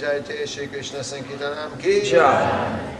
जय जय श्री कृष्ण संकीर्तनम की Jai.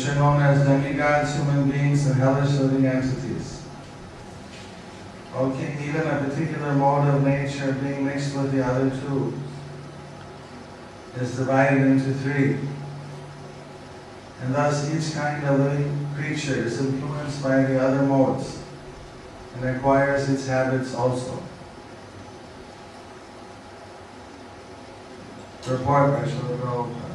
which are known as demigods, human beings, and hellish living entities. Okay, even a particular mode of nature being mixed with the other two is divided into three. And thus each kind of living creature is influenced by the other modes and acquires its habits also. Purport by Srila.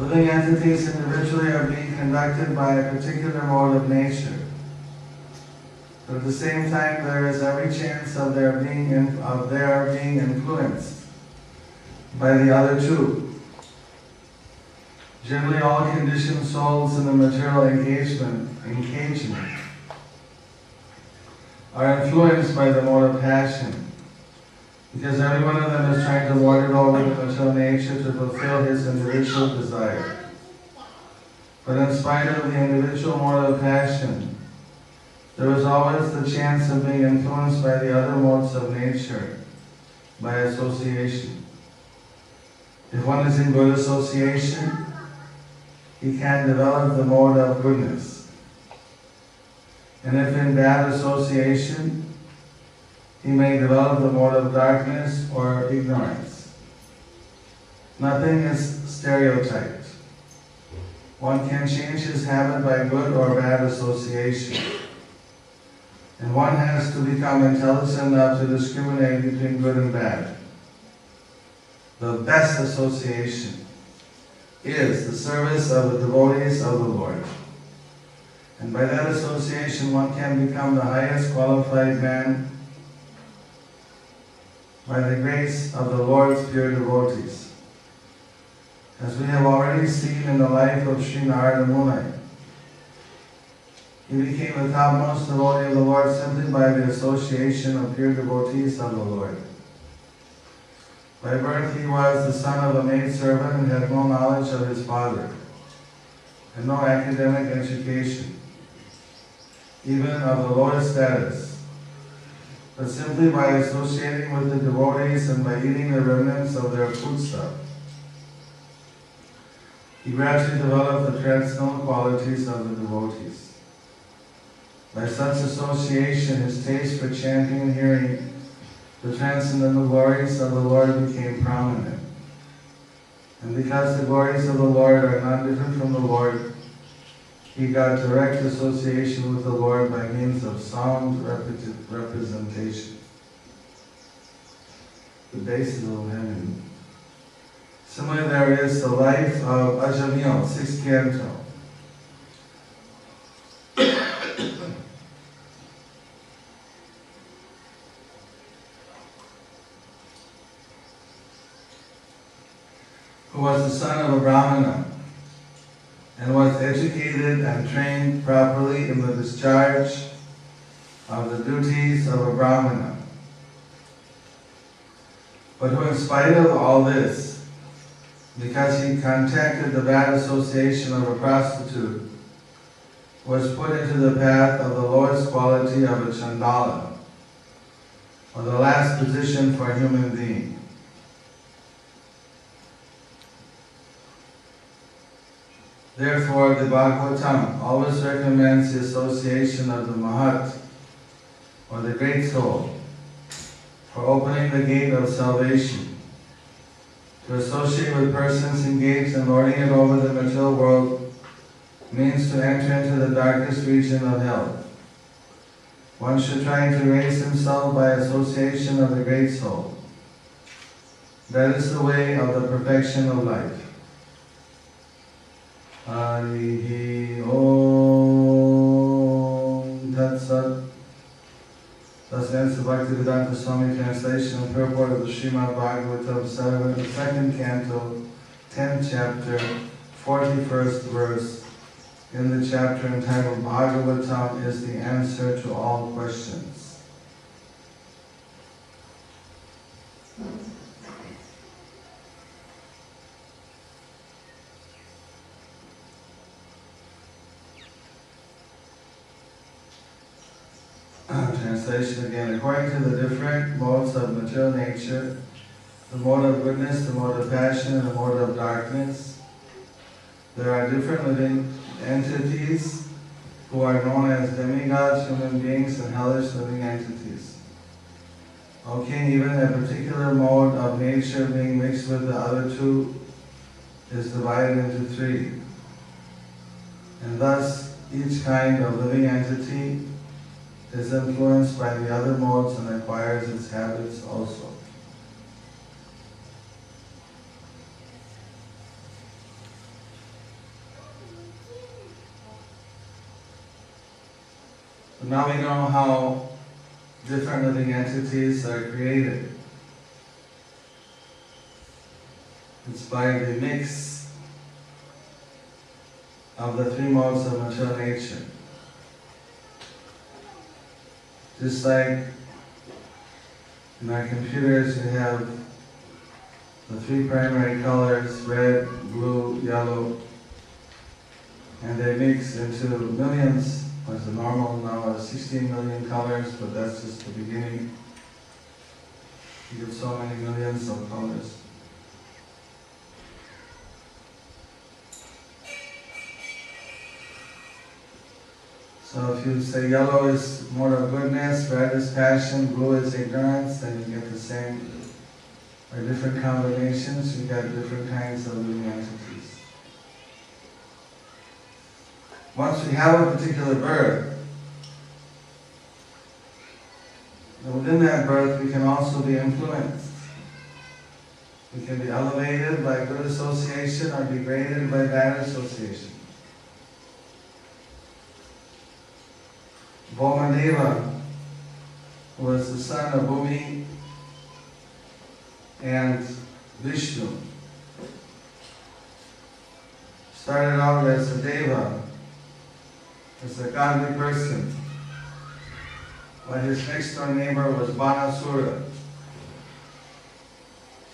Living entities individually are being conducted by a particular mode of nature. But at the same time, there is every chance of their being in, of their being influenced by the other two. Generally, all conditioned souls in the material engagement, engagement are influenced by the mode of passion, because every one of them is trying to ward it over the material nature to fulfill his individual desire. But in spite of the individual of passion, there is always the chance of being influenced by the other modes of nature by association. If one is in good association, he can develop the mode of goodness. And if in bad association, he may develop the mode of darkness or ignorance. Nothing is stereotyped. One can change his habit by good or bad association. And one has to become intelligent enough to discriminate between good and bad. The best association is the service of the devotees of the Lord. And by that association, one can become the highest qualified man by the grace of the Lord's pure devotees. As we have already seen in the life of Sri Narada Muni, he became the topmost devotee of the Lord simply by the association of pure devotees of the Lord. By birth he was the son of a maidservant and had no knowledge of his father, and no academic education, even of the lowest status. But simply by associating with the devotees and by eating the remnants of their foodstuff, he gradually developed the transcendental qualities of the devotees. By such association, his taste for chanting and hearing the transcendental glories of the Lord became prominent. And because the glories of the Lord are not different from the Lord, he got direct association with the Lord by means of sound representation. The basis of heaven. Similarly, there is the life of Ajamil, sixth canto. who was the son of a Brahmana and was educated and trained properly in the discharge of the duties of a Brahmana. But who, in spite of all this, because he contacted the bad association of a prostitute, was put into the path of the lowest quality of a chandala, or the last position for a human being. Therefore, the Bhagavatam always recommends the association of the Mahat, or the Great Soul, for opening the gate of salvation. To associate with persons engaged in lording it over the material world means to enter into the darkest region of hell. One should try to raise himself by association of the Great Soul. That is the way of the perfection of life. Om Tat Sat. Thus ends the Bhaktivedanta Swami translation and purport of the Srimad Bhagavatam, seven, second canto, 10th chapter, 41st verse, in the chapter entitled Bhagavatam is the answer to all questions. Again. According to the different modes of material nature, the mode of goodness, the mode of passion, and the mode of darkness, there are different living entities who are known as demigods, human beings, and hellish living entities. Okay, even a particular mode of nature being mixed with the other two is divided into three. And thus, each kind of living entity is influenced by the other modes and acquires its habits also. So now we know how different living entities are created. It's by the mix of the three modes of material nature. Just like our computers, you have the three primary colors, red, blue, yellow, and they mix into millions, What's the normal now is 16 million colors, but that's just the beginning. You get so many millions of colors. So if you say yellow is more of goodness, red is passion, blue is ignorance, then you get the same, by different combinations, you get different kinds of living entities. Once we have a particular birth, within that birth we can also be influenced. We can be elevated by good association or degraded by bad association. Bhaumadeva was the son of Bhumi and Vishnu. Started out as a deva, as a godly person, but his next door neighbor was Banasura.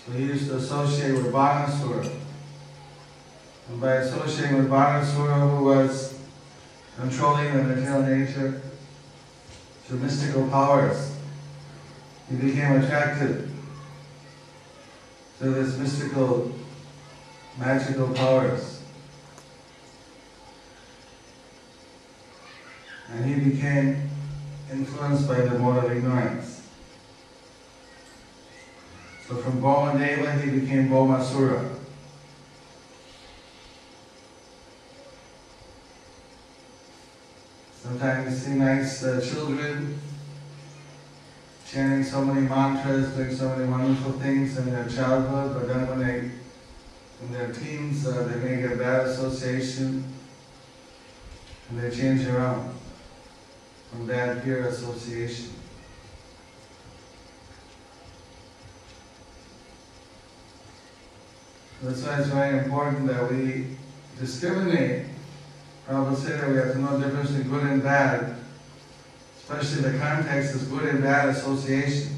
So he used to associate with Banasura. And by associating with Banasura, who was controlling the material nature, to mystical powers. He became attracted to this mystical, magical powers. And he became influenced by the of ignorance. So from Bhaumadeva he became Bhaumasura. Sometimes you see nice uh, children chanting so many mantras, doing so many wonderful things in their childhood, but then when they, in their teens, uh, they may get bad association and they change around from bad peer association. That's why it's very important that we discriminate Prabhupada said that we have to know the difference between good and bad, especially the context is good and bad association.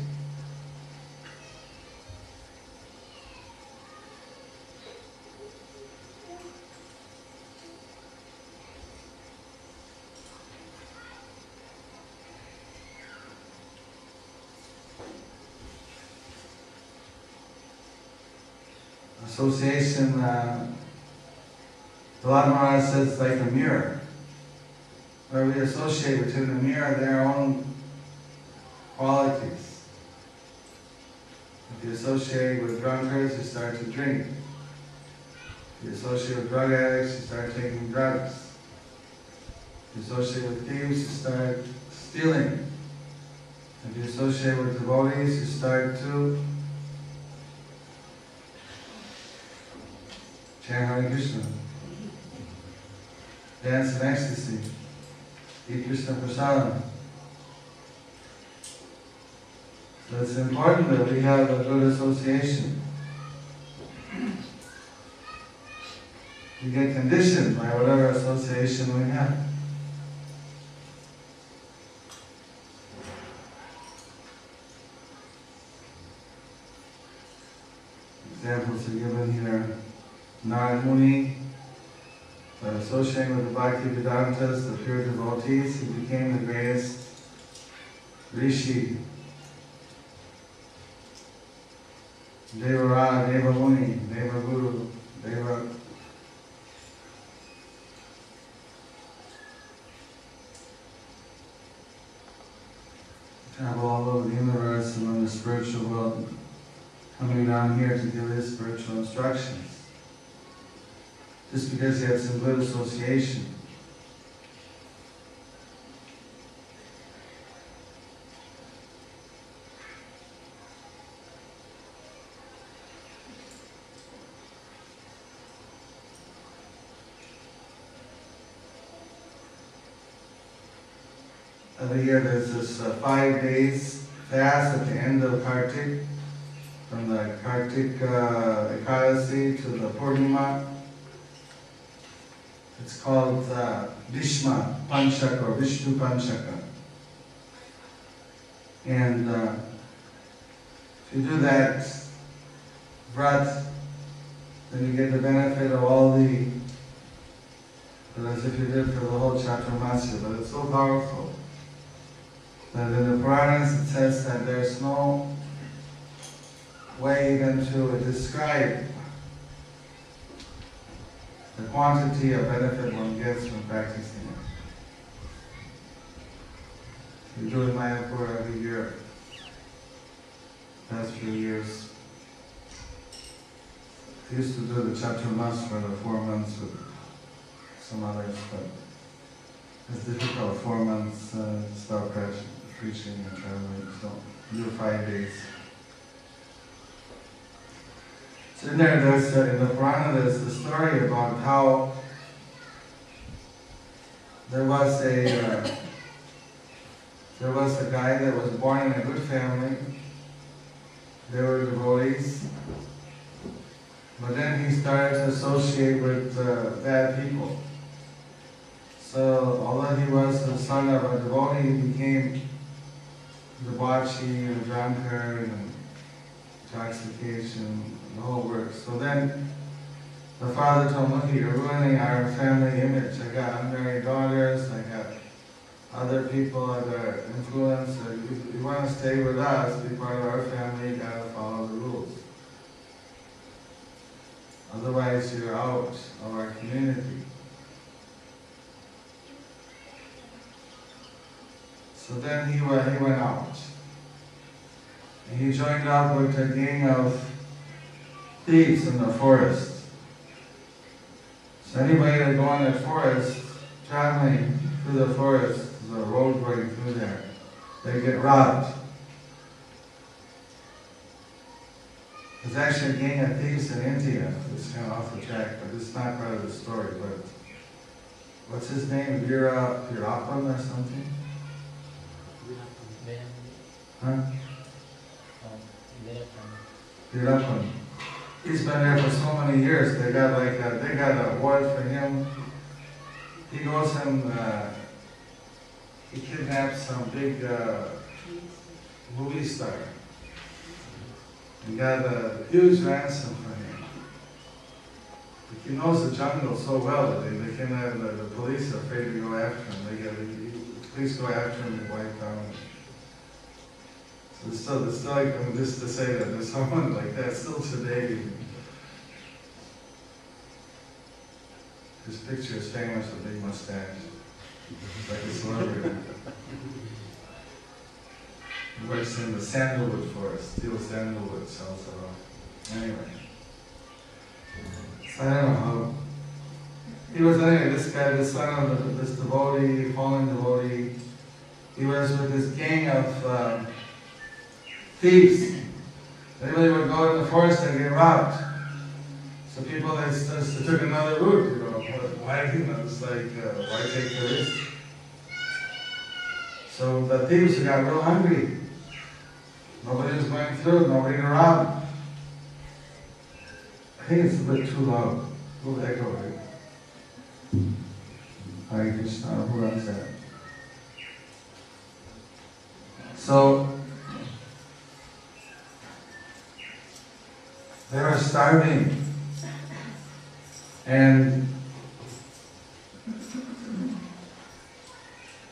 Association uh, Prahlad Maharaj says it's like a mirror, where we associate within the mirror their own qualities. If you associate with drunkards, you start to drink. If you associate with drug addicts, you start taking drugs. If you associate with thieves, you start stealing. If you associate with devotees, you start to chant Hare Krishna dance in ecstasy, eat Krishna prasadam. So it's important that we have a good association. We get conditioned by whatever association we have. Examples are given here. Narad Muni, by associating with the Bhaktivedantas, the pure devotees, he became the greatest rishi. Devara, Deva Muni, Deva Guru, Deva travel all over the universe and in the spiritual world, coming down here to give his spiritual instructions just because he had some good association. Every year there's this uh, five days fast at the end of Kartik, from the Kartik uh, Ekadasi to the Purnima. It's called uh, Bhishma Panchaka or Vishnu Panchaka. And uh, if you do that vrat, then you get the benefit of all the, as if you did for the whole Chaturmasya, but it's so powerful that in the Puranas it says that there's no way even to describe the quantity of benefit one gets from practicing it. We do in Mayapur every year. Past few years. We used to do the Chaturmas for the four months with some others, but it's difficult, four months, uh, stop preach- preaching and traveling, so do five days. So in there, there's, in the Purana, there's the story about how there was a, uh, there was a guy that was born in a good family. They were devotees. But then he started to associate with uh, bad people. So although he was the son of a devotee, he became debauchee and a drunkard and intoxication, the whole works. So then the father told look, you're ruining our family image. I got unmarried daughters, I got other people, other influence. If you want to stay with us, be part of our family, you gotta follow the rules. Otherwise, you're out of our community. So then he went, he went out. And he joined up with a gang of thieves in the forest. So anybody that go in the forest, traveling through the forest, there's a road going through there, they get robbed. There's actually a gang of thieves in India, it's kind of off the track, but it's not part of the story, but what's his name, Veera Pirapan or something? Huh? Veerappan. He's been there for so many years, they got like, a- they got an award for him. He goes and, uh, he kidnaps some big, uh, movie star. He got a huge ransom for him. He knows the jungle so well that they, they can have, the, the police are afraid to go after him, they get, the police go after him and wipe down. So it's still, it's still like, I mean, just to say that there's someone like that still today. His picture is famous, a big mustache, like a celebrity. He works in the sandalwood forest, steel sandalwood, sells it off. Anyway. So I don't know how. He was anyway, this guy, the son of this devotee, fallen devotee. He was with this gang of um, thieves. Anybody would go in the forest and get robbed. So people they took another route, you know, why, you know, it's like, uh, why take the risk? So the thieves got real hungry. Nobody was going through, nobody around. I think it's a bit too loud, a little echo, right? Hare Krishna, who that? So, they were starving. And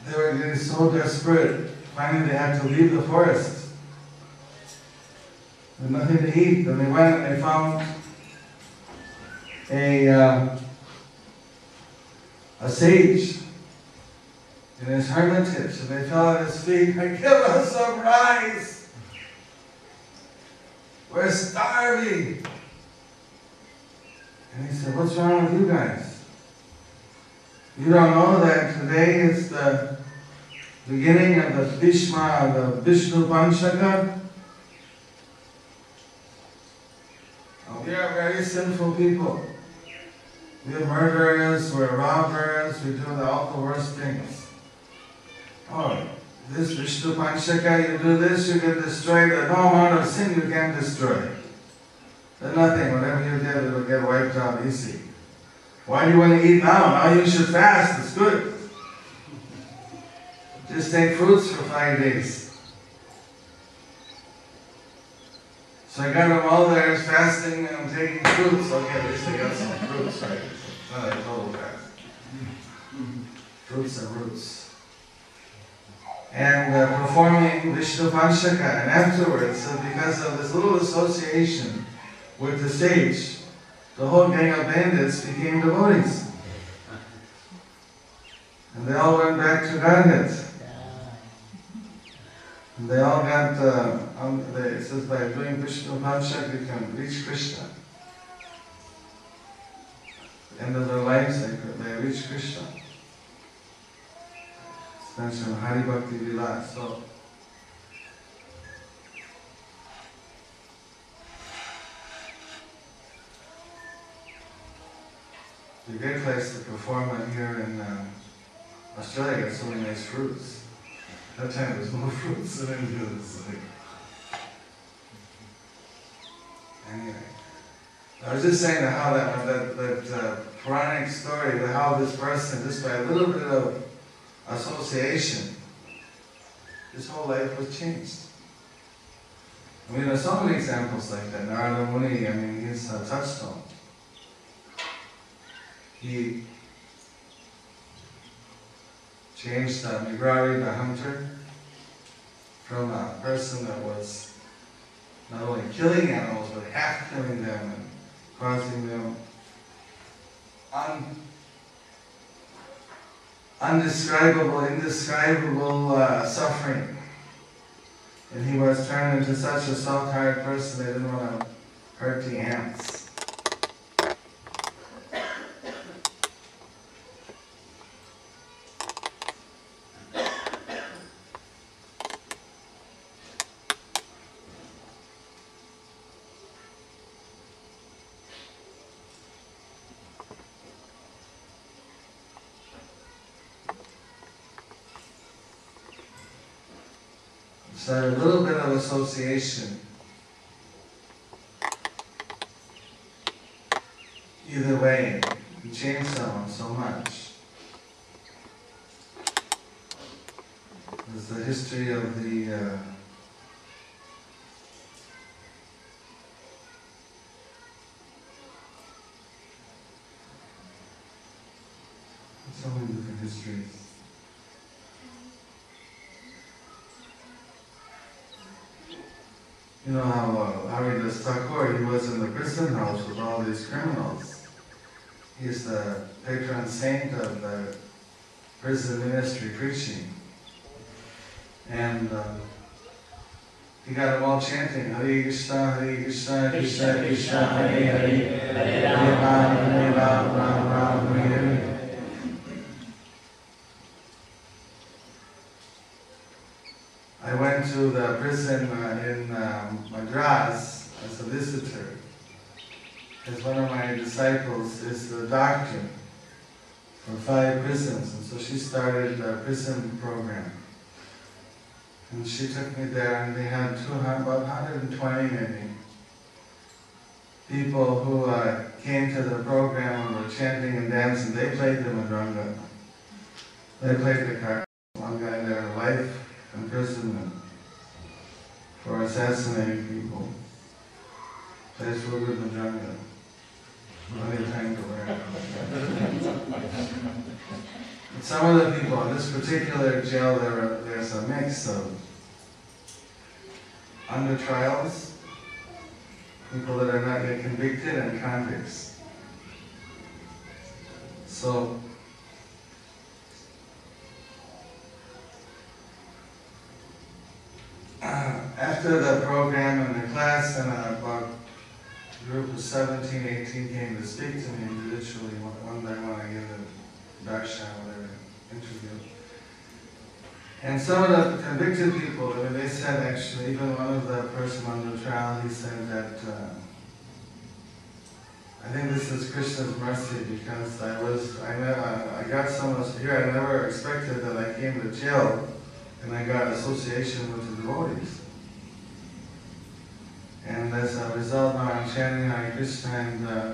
they were getting so desperate, finally they had to leave the forest. With nothing to eat, then they went and they found a, uh, a sage in his hermitage, and they fell at his feet and give us some rice. We're starving. And he said, What's wrong with you guys? You don't know that today is the beginning of the Bhishma, the Vishnu Panchaka? We are very sinful people. We are murderers, we're robbers, we do all the worst things. Oh, this Vishnu Panchaka, you do this, you get destroyed. There's no amount of sin you can destroy. There's nothing. Whatever you did, it'll get wiped out easy. Why do you want to eat now? Now you should fast. It's good. Just take fruits for five days. So I got them all there fasting and I'm taking fruits. Okay, at least I got some fruits, right? It's not a total fast. Fruits and roots. And uh, performing Vishnu Panchaka. And afterwards, because of this little association with the sage, the whole gang of bandits became devotees. And they all went back to Godhead. They all got, uh, um, they, it says by doing Vishnu Panchak you can reach Krishna. End of their lives, they, they reach Krishna. It's mentioned Hari Bhakti Vilas. So, It's a great place to perform it here in uh, Australia. Got so many nice fruits. That time there was more fruits than India. It's like- Anyway, I was just saying how that that that uh, Puranic story, that how this person, just by a little bit of association, his whole life was changed. I mean, there's so many examples like that. Narada Muni, I mean, he's a touchstone he changed uh, Mrigari, the hunter, from a person that was not only killing animals, but half killing them and causing them un, undescribable, indescribable uh, suffering. And he was turned into such a soft-hearted person, they didn't want to hurt the ants. So a little bit of association. Either way, you change someone so much. There's the history of the uh, so many different histories. You know how uh, Haridas Thakur, he was in the prison house with all these criminals. He's the patron saint of the prison ministry preaching. And uh, he got them all chanting, Hare Krishna, Hare Krishna, Krishna Krishna, Hare Hare, Hare Rama, Hare Rama, Rama Rama, Hare Hare. I went to the prison uh, in um, Madras as a solicitor, Because one of my disciples is the doctor for five prisons, and so she started a prison program. And she took me there, and they had 200, about 120 maybe people who uh, came to the program and were chanting and dancing. They played the mridanga. They played the card. One guy there, life imprisonment for assassinating people. Place mridanga. Plenty of time to learn. But Some of the people in this particular jail, there there's a mix of under trials, people that are not yet convicted, and convicts. So after the program and the class, and uh, a group of 17, 18 came to speak to me individually one, by one. I gave them darshan, whatever, interview. And some of the convicted people, I mean, they said actually, even one of the person under trial, he said that uh, I think this is Krishna's mercy because I was, I, ne- I I got so much here, I never expected that I came to jail and I got association with the devotees. And as a result, now I'm chanting Hare Krishna, and uh,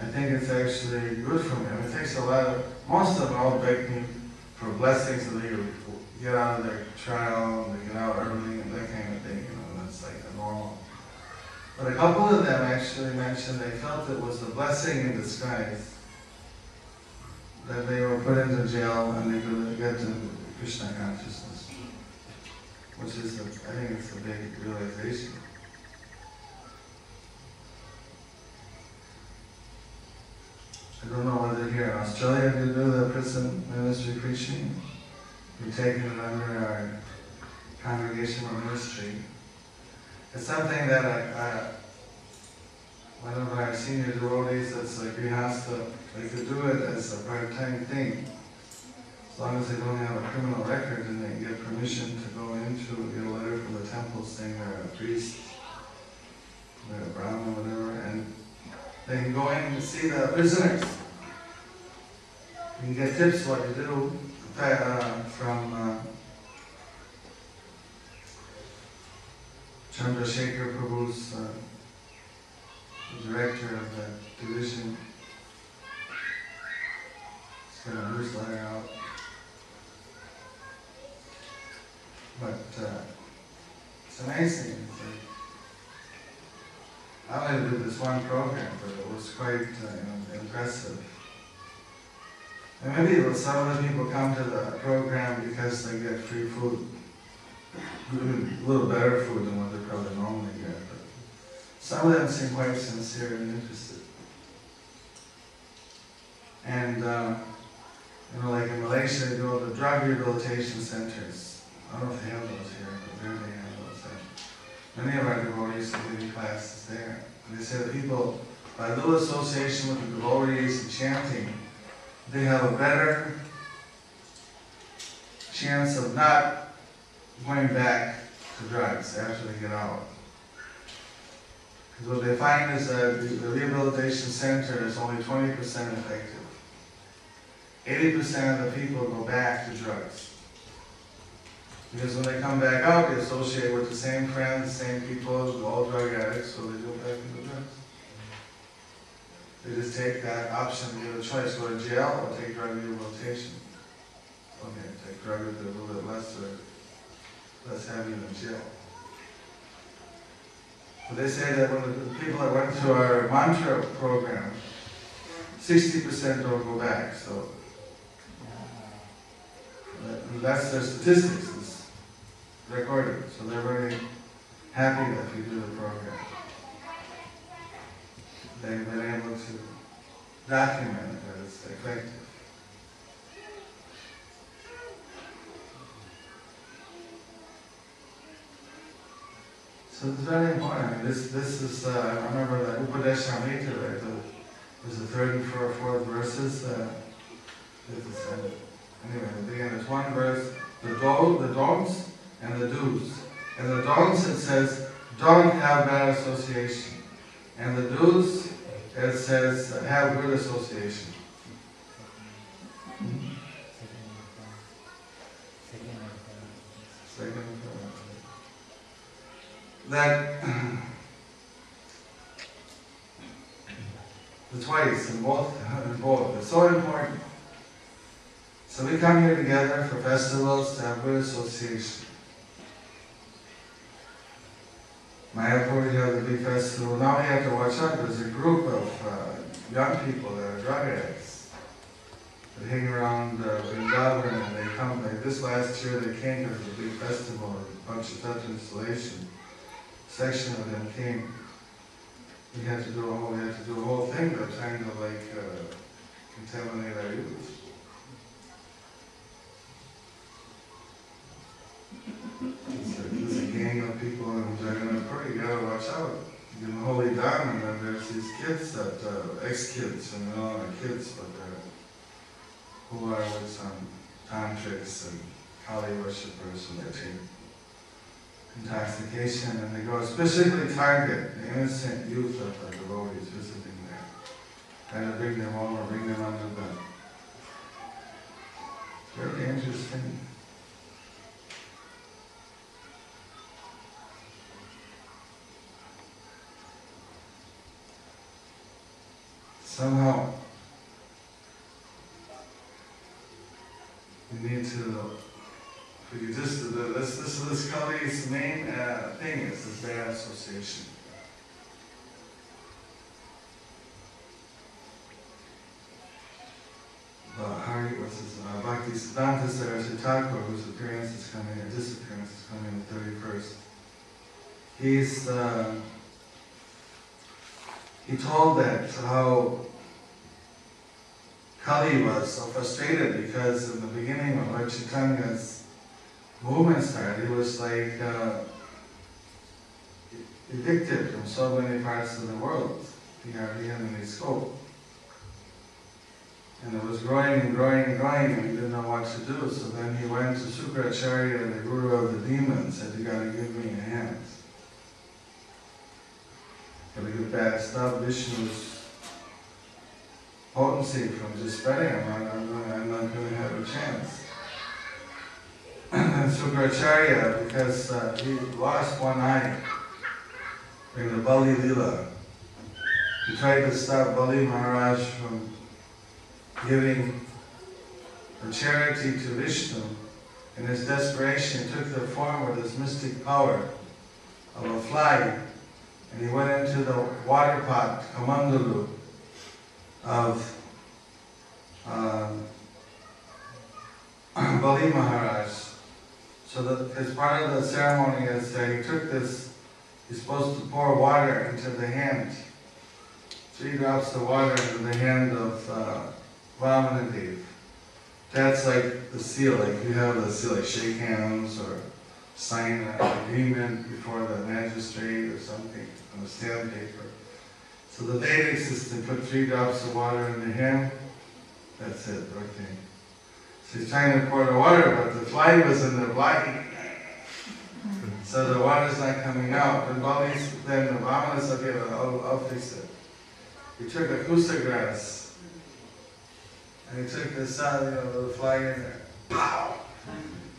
I think it's actually good for me. I mean, it takes a lot of, most of all beg me for blessings so they get out of their trial, and they get out early, and that kind of thing, you know, that's like a normal. But a couple of them actually mentioned they felt it was a blessing in disguise that they were put into jail and they could get to Krishna consciousness, which is, a, I think it's a big realization. I don't know whether here in Australia they do the prison ministry preaching. We've taken it under our congregational ministry. It's something that I, I, one of our senior devotees, it's like we have to, they could do it as a part-time thing. As long as they don't have a criminal record and they get permission to go into, get a letter from the temple saying they're a priest, they're a brahmin or whatever, and they can go in and see the prisoners. You can get tips what to do, uh, from, uh, Chandrasekhar Prabhu's, uh, director of the division. He's got a newsletter out. But, uh, it's amazing. It's like, I only did this one program, but it was quite, uh, impressive. And maybe some of the people come to the program because they get free food a little better food than what they probably normally get. But some of them seem quite sincere and interested. And, uh, you know, like in Malaysia, they go to drug rehabilitation centers. I don't know if they have those here, but there many of our devotees are giving classes there. And they say that people, by little association with the devotees and chanting, they have a better chance of not going back to drugs after they get out. Because what they find is that the rehabilitation center is only 20% effective. 80% of the people go back to drugs. Because when they come back out, they associate with the same friends, the same people, all drug addicts, so they go back into drugs. They just take that option, give a choice, go to jail or take drug rehabilitation. Okay, take drug with a little bit less or let's have you in jail. But they say that when the people that went to our mantra program, 60% don't go back, so uh, that- that's their statistics, recorded, so they're very happy that we do the program. They've been able to document that it's effective. So it's very important. I mean, this, this is, uh, I remember that Upadeshamrita, right? The, there's the third and fourth, fourth verses. Uh, this is, uh, anyway, the beginning, there's one verse, the do, the don'ts and the do's. And the don'ts, it says, don't have bad association. And the do's, it says, have good association. That the twice and both in both it's so important. So we come here together for festivals to have good association. Mayapur, you have the big festival. Now we have to watch out. There's a group of uh, young people that are drug addicts that hang around uh, Vrindavan and they come. Like this last year, they came to the big festival, a bunch of Tattva installation section of them came, we had to do a whole, we had to do a whole thing of trying to like uh, contaminate our youth. It's a, a gang of people in Jagannath you gotta watch out. In the Holy Dharma, and there's these kids that, uh, ex-kids, and they're kids, but they're, who are with some tantrics and Kali worshippers and they're cheap intoxication, and they go specifically target the innocent youth of the devotees visiting there, trying to bring them home or bring them under the very dangerous thing. Somehow, we need to we just, this, this, this Kali's main uh, thing is this bad association. Uh, Hari, what's his, uh, Bhakti Siddhanta Saraswati whose appearance is coming, or disappearance is coming the thirty-first. He's, uh, he told that how Kali was so frustrated because in the beginning when Lord Chaitanya's movement started, he was like uh, evicted from so many parts of the world. He had any scope. And it was growing and growing and growing, and he didn't know what to do. So then he went to Sukracharya, the guru of the demons, said, You gotta give me a hand. Stop Vishnu's potency from just spreading. I'm not, I'm not, I'm not gonna have a chance. And Sukracharya, because uh, he lost one eye in the Bali Lila, he tried to stop Bali Maharaj from giving the charity to Vishnu. In his desperation, he took the form of this mystic power of a fly, and he went into the water pot, Kamandalu, of um, Bali Maharaj. So that as part of the ceremony is that he took this, he's supposed to pour water into the hand. Three drops of water into the hand of uh, Vamanadev. That's like the seal, like you have the seal, like shake hands or sign an agreement before the magistrate or something on a sandpaper. So the Vedic system put three drops of water in the hand, that's it, okay. So he's trying to pour the water, but the fly was in the blocking. So the water's not coming out. And all then the Vamana said, okay, I'll, I'll fix it. He took a kusa grass and he took this out, you know, the fly in there. Pow!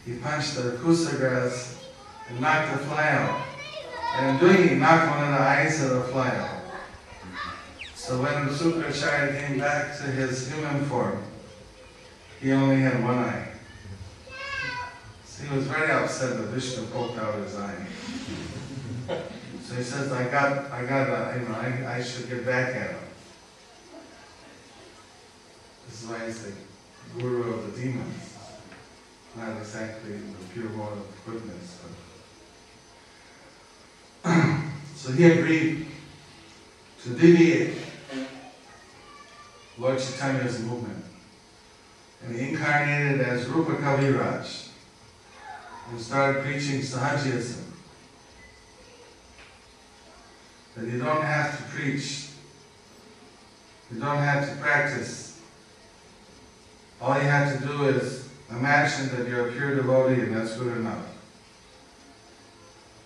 He punched the kusa grass and knocked the fly out. And in doing it, knocked one of the eyes of the fly out. So when Sukracharya came back to his human form, he only had one eye. So he was very upset that Vishnu poked out his eye. So he says, I got, I got, a, you know, I, I should get back at him. This is why he's the guru of the demons. Not exactly the pure mode of goodness. So he agreed to deviate Lord Chaitanya's movement. And he incarnated as Rupa Kaviraj and started preaching Sahajism. That you don't have to preach, you don't have to practice. All you have to do is imagine that you're a pure devotee and that's good enough.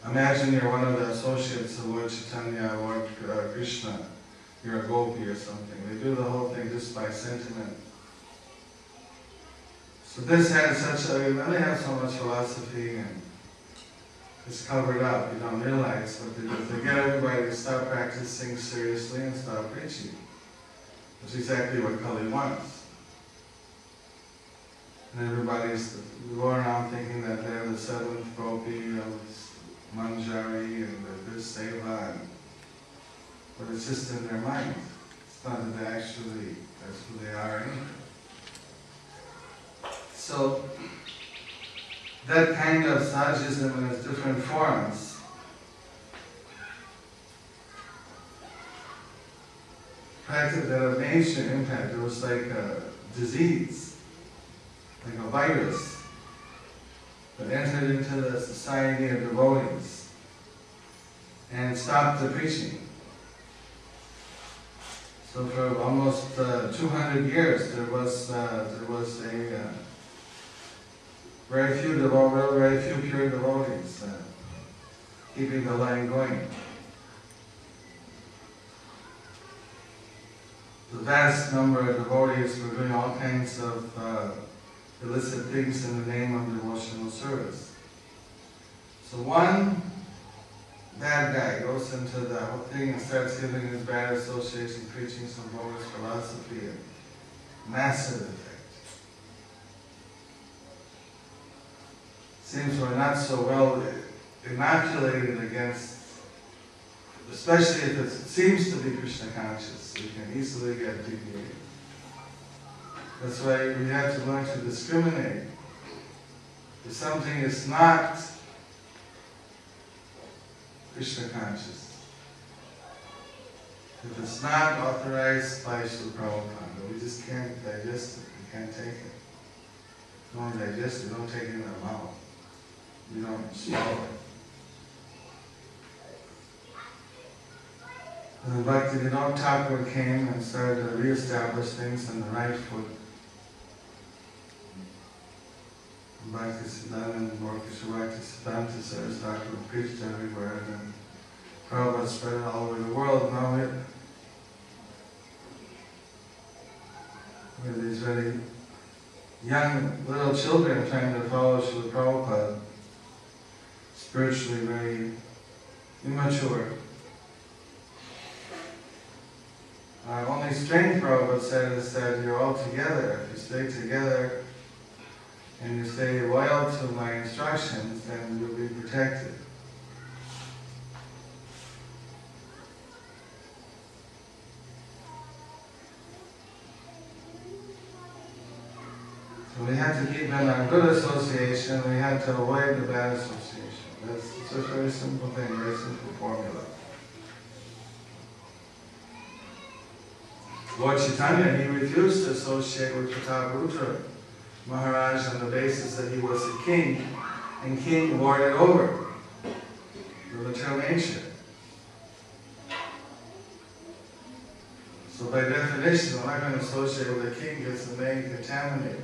Imagine you're one of the associates of Lord Chaitanya, Lord uh, Krishna, you're a gopi or something. They do the whole thing just by sentiment. So this has such a, they have so much philosophy and it's covered up, you don't realize what they do. They get everybody to stop practicing seriously and stop preaching. That's exactly what Kali wants. And everybody's going around thinking that they're the seventh gopi of Manjari and the good seva, and, but it's just in their mind. It's not that they actually, that's who they are anyway. So, that kind of Sajism in its different forms practice had a major impact. It was like a disease, like a virus that entered into the society of devotees and stopped the preaching. So for almost uh, 200 years, there was uh, there was a uh, very few devotees, very few pure devotees, uh, keeping the line going. The vast number of devotees were doing all kinds of uh, illicit things in the name of devotional service. So one bad guy goes into the whole thing and starts giving his bad association, preaching some bogus philosophy, and massive effect. Seems we're not so well inoculated against, especially if it seems to be Krishna conscious, we can easily get deviated. That's why we have to learn to discriminate. If something is not Krishna conscious, if it's not authorized by Srila Prabhupada, we just can't digest it, we can't take it. We Don't digest it, we don't take it in our mouth. you don't swallow it. And then Bhaktivinoda Thakur came and started to reestablish things in the right foot. Bhaktisiddhanta and Morkishwati Siddhanta Saraswati Thakur preached everywhere and then Prabhupada spread all over the world. Now it, with these very young little children trying to follow Srila Prabhupada, spiritually very immature. Our only strength, Prabhupada said, is that you're all together. If you stay together and you stay loyal to my instructions, then you'll be protected. So we had to keep in our good association, we had to avoid the bad association. That's it's a very simple thing, very simple formula. Lord Chaitanya, he refused to associate with Pratap Rudra Maharaj on the basis that he was a king, and king lorded over the material nature. So by definition, I'm not going to associate with a king because the name contaminated.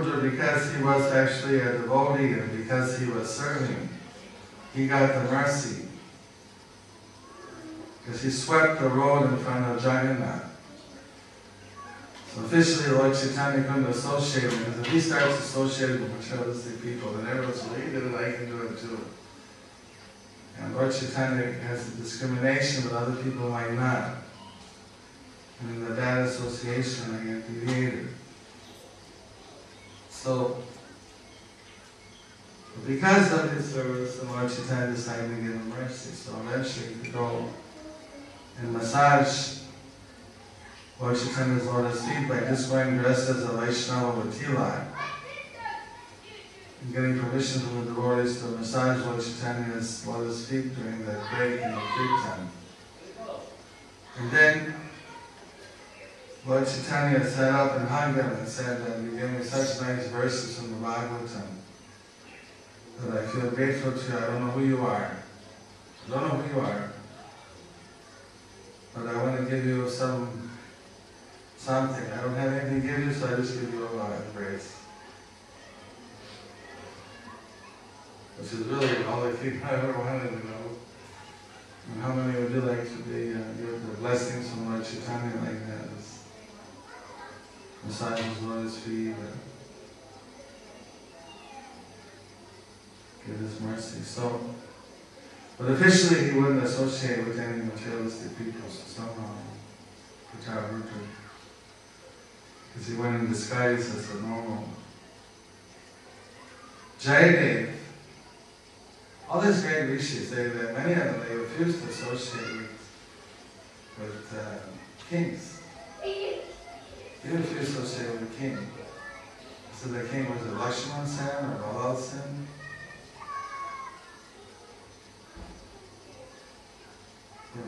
Because he was actually a devotee and because he was serving, he got the mercy. Because he swept the road in front of Jagannath. So officially, Lord Chaitanya associate him, because if he starts associating with materialistic people, then everyone's like, he did it, I can do it too. And Lord Chaitanya has a discrimination, but other people might not. And in the bad association, I get deviated. So, because of his service, the Lord Chaitanya decided to give him mercy. So eventually, he go and massage Lord Chaitanya's lotus feet by just going dressed as a Vaishnava with tilak. And getting permission from the devotees to massage Lord Chaitanya's lotus feet during the break in the kirtan. And then Lord Chaitanya sat up and hugged him and said that you gave me such nice verses from the Bhagavatam that I feel grateful to you. I don't know who you are. I don't know who you are. But I want to give you some something. I don't have anything to give you, so I just give you a lot of grace. Which is really all the thing I ever wanted to know. And how many would you like to be, uh, give the blessings from Lord Chaitanya like that? This massage his feet, give his mercy. So, but officially he wouldn't associate with any materialistic people, so somehow, Pratap Rudra because he went in disguise as a normal. Jayadev, all these great rishis, they, they, many of them, they refused to associate with, with uh, kings. They refused to associate with the king. So the king was a Lakshman Sen or Balal Sen.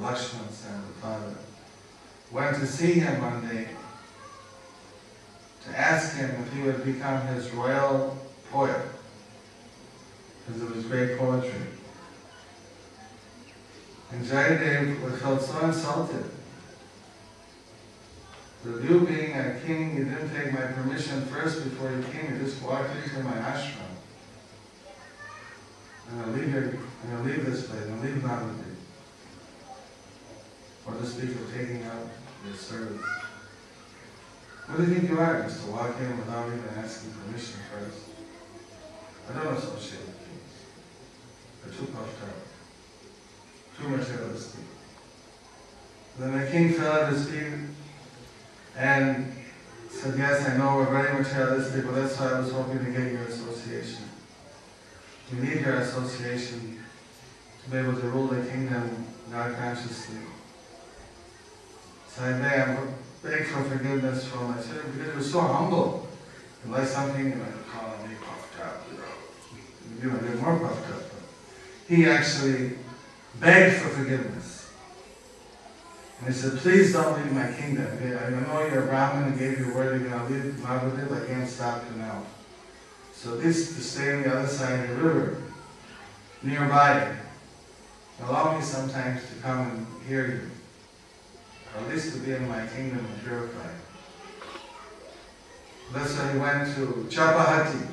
Lakshman Sen, the father, went to see him one day to ask him if he would become his royal poet because of his great poetry. And Jayadev felt so insulted. You being a king, you didn't take my permission first before you came, you just walked into my ashram. And I leave your, and I leave this place, and I leave Navadvip. Or to speak of taking out your service. What do you think you are, just to walk in without even asking permission first? I don't associate with kings. They're too puffed up, too much materialistic. Then the king fell at his feet and said, yes, I know we're very materialistic, but that's why I was hoping to get your association. We need your association to be able to rule the kingdom God consciously. So I begged, begged for forgiveness him. I said, because he was so humble. Like something, you know, calling me puffed up, you know. You know, more puffed up. But he actually begged for forgiveness. And he said, please don't leave my kingdom. I know you're a Brahmin and gave your word, you're going to live, leave Navadvip, I can't stop you now. So this to stay on the other side of the river, nearby. Allow me sometimes to come and hear you. Or at least to be in my kingdom and purify. That's why he went to Champahati.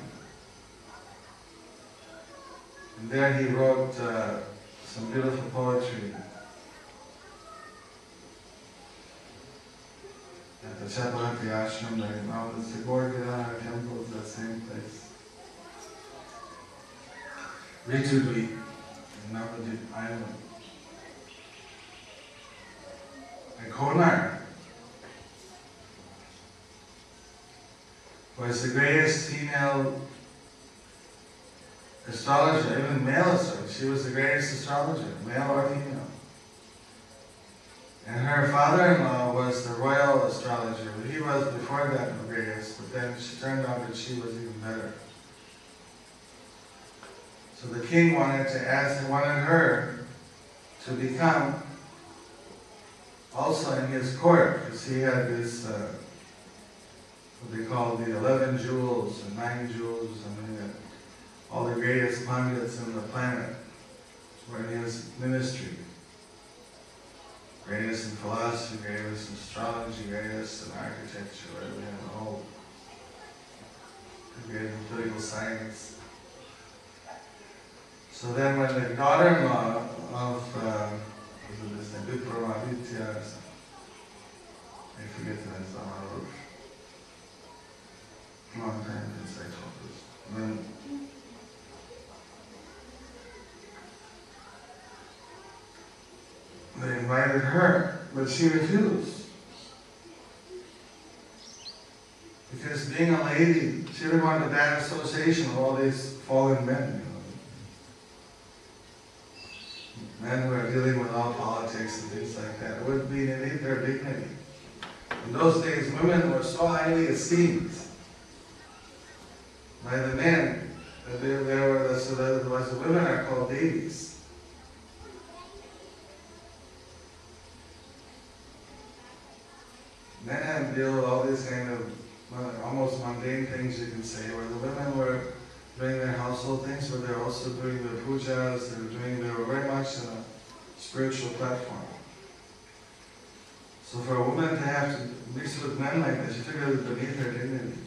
And there he wrote uh, some beautiful poetry. At the Champahati ashram, now there's the Gorgana temple, that same place. Ritudvip, in Navadvip Island. And Konar was the greatest female astrologer, even male astrologer. She was the greatest astrologer, male or female. And her father-in-law was the royal astrologer. He was before that the greatest, but then she turned out that she was even better. So the king wanted to ask, wanted her to become also in his court, because he had this, uh, what they call the 11 jewels and 9 jewels, uh, all the greatest pundits in the planet were in his ministry. Greatest in philosophy, greatest in astrology, greatest in architecture, everything in the whole. Greatest in political science. So then when the daughter-in-law of, uh, something, I forget the name, Samarush. Long time since I told this. And then they invited her, but she refused. Because being a lady, she didn't want the bad association of all these fallen men, you know. Men who are dealing with all politics and things like that. It would be beneath their dignity. In those days, women were so highly esteemed by the men that they, they were, the, so that the women are called babies. Men had to deal with all these kind of uh, almost mundane things you can say, where the women were doing their household things, but they're also doing their pujas, they were doing, they were very much in a spiritual platform. So for a woman to have to mix with men like that, she took it beneath her dignity.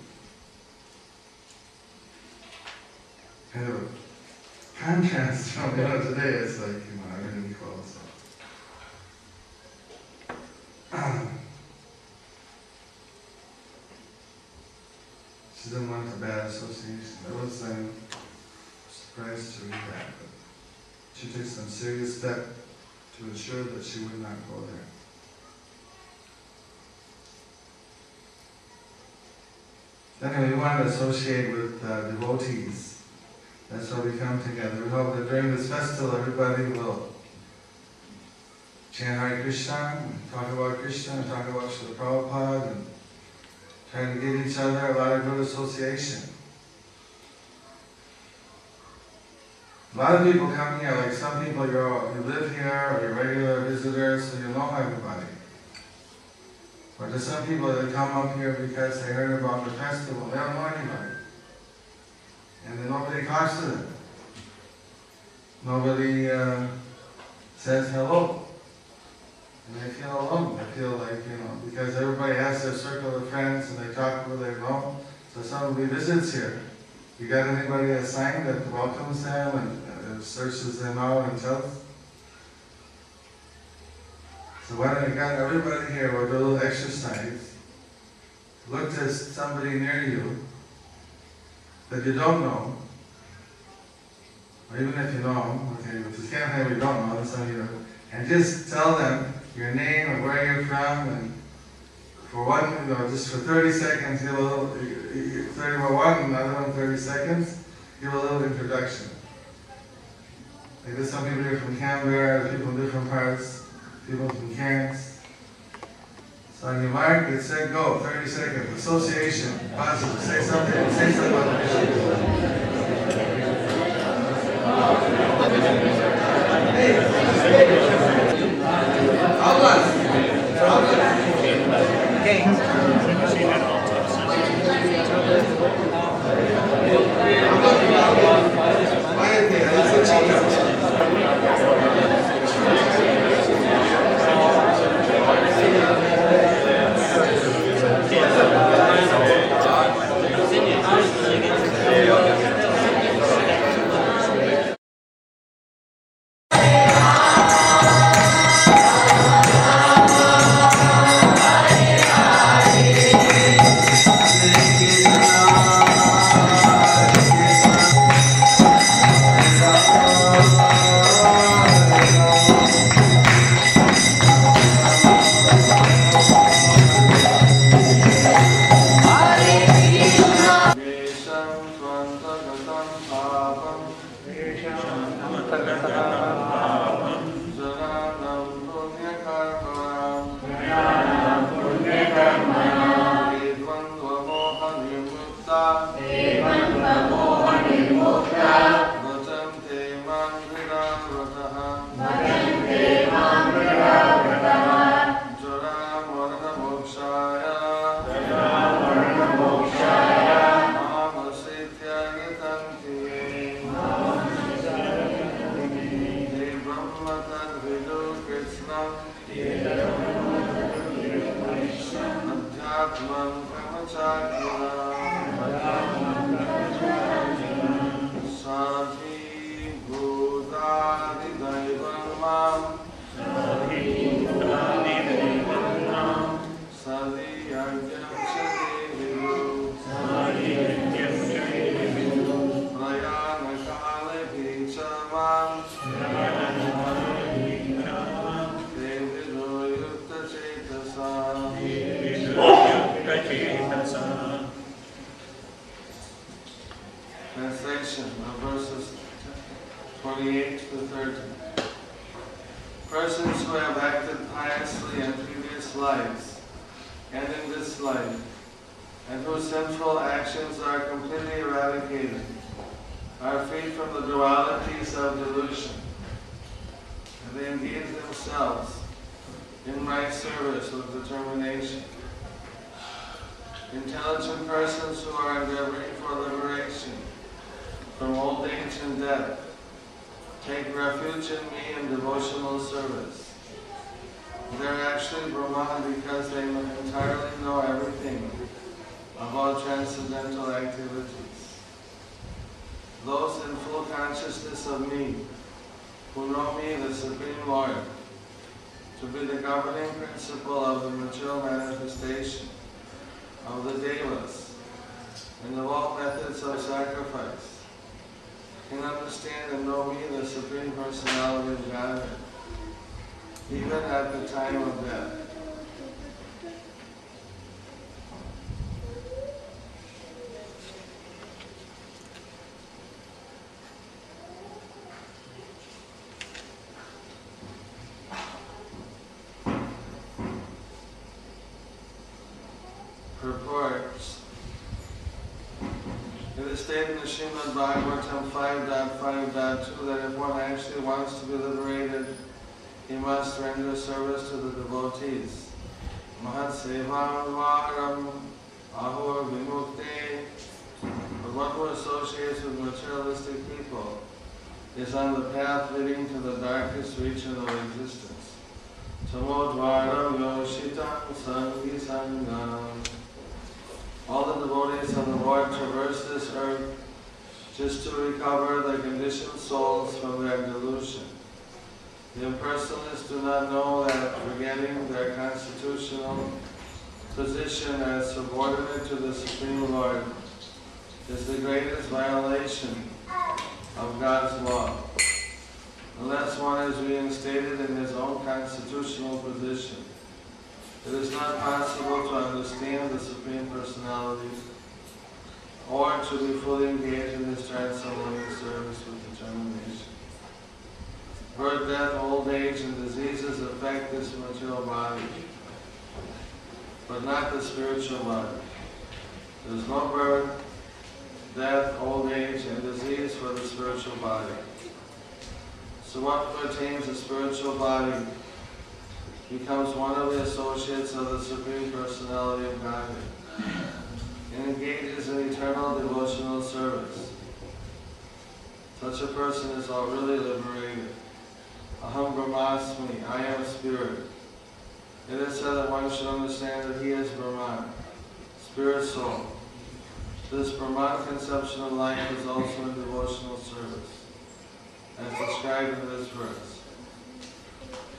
Kind of a contrast from, you know, today it's like, you know, everything equal, so. She didn't want the bad association. I was um, surprised to read that, but she took some serious step to ensure that she would not go there. Anyway, we want to associate with uh, devotees. That's why we come together. We hope that during this festival, everybody will chant Hare Krishna, and talk about Krishna, and talk about Srila Prabhupada, and try to give each other a lot of good association. A lot of people come here, like some people you're, you live here, or you're regular visitors, so you know everybody. But there's some people that come up here because they heard about the festival, they don't know anybody. And then nobody talks to them. Nobody uh, says hello. And they feel alone. They feel like, you know, because everybody has their circle of friends and they talk who they know. Somebody visits here. You got anybody assigned that welcomes them and uh, searches them out and tells? So why don't you got everybody here, do a little exercise. Look to somebody near you that you don't know. Or even if you know okay, but you can't have you don't know, so you know. And just tell them your name and where you're from and for one, you know, just for 30 seconds, give a little, you- you- 30 more one, another one 30 seconds, give a little introduction. Like there's some people here from Canberra, people from different parts, people from Cairns. So on your mark, get set, go, 30 seconds. Association, positive, say something, say something about the mission. Quietly, Translation of uh, verses 28 to 30. Persons who have acted piously in previous lives and in this life, and whose sinful actions are completely eradicated, are freed from the dualities of delusion, and they engage themselves in right service with determination. Intelligent persons who are endeavoring for liberation from old age and death take refuge in me in devotional service. They're actually Brahman because they entirely know everything about transcendental activities. Those in full consciousness of me, who know me, the Supreme Lord, to be the governing principle of the material manifestation of the devas and of all methods of sacrifice, understand and know me, the Supreme Personality of Godhead, even at the time of death. Purports. It is stated in the Srimad Bhagavatam 5.5.2 that if one actually wants to be liberated, he must render service to the devotees. Mahat Sevam Ahur Vimukte. But one who associates with materialistic people is on the path leading to the darkest region of existence. Tamodvaram Yoshitam Sangi Sangam. All the devotees of the Lord traverse this earth just to recover the conditioned souls from their delusion. The impersonalists do not know that forgetting their constitutional position as subordinate to the Supreme Lord is the greatest violation of God's law. Unless one is reinstated in his own constitutional position, It is not possible to understand the Supreme Personality or to be fully engaged in His transcendent service with determination. Birth, death, old age, and diseases affect this material body, but not the spiritual body. There is no birth, death, old age, and disease for the spiritual body. So what pertains to spiritual body becomes one of the associates of the Supreme Personality of Godhead and engages in eternal devotional service. Such a person is already liberated. Aham Brahmasmi, I am a spirit. It is said that one should understand that he is Brahman, spirit soul. This Brahman conception of life is also in devotional service, as described in this verse.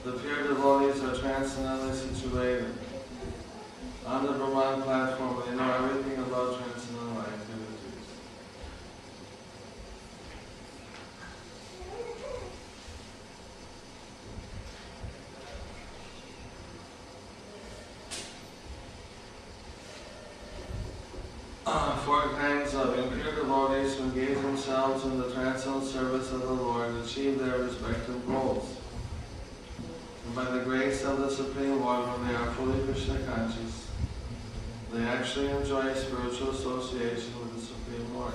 The pure devotees are transcendently situated. On the Brahman platform, they know everything about transcendental activities. Uh, four kinds of impure devotees who engage themselves in the transcendental service of the Lord achieve their respective goals. And by the grace of the Supreme Lord, when they are fully Krishna conscious, they actually enjoy spiritual association with the Supreme Lord.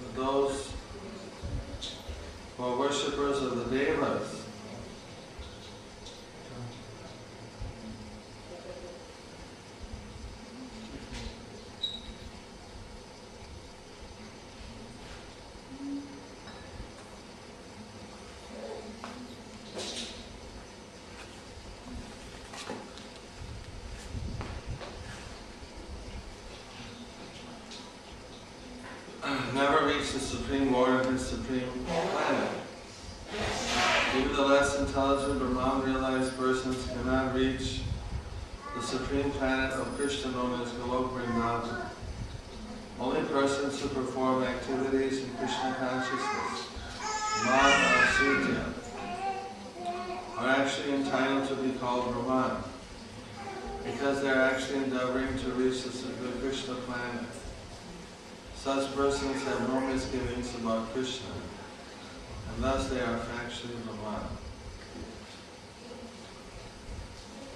But those who are worshippers of the Devas, never reach the Supreme Lord of His Supreme Planet. Even the less intelligent Brahman realized persons cannot reach the Supreme Planet of Krishna known as Golok Vrindavan. Only persons who perform activities in Krishna consciousness, Mad Sutya, are actually entitled to be called Brahman because they are actually endeavoring to reach the Supreme Krishna planet. Such persons have no misgivings about Krishna, and thus they are factually Brahman.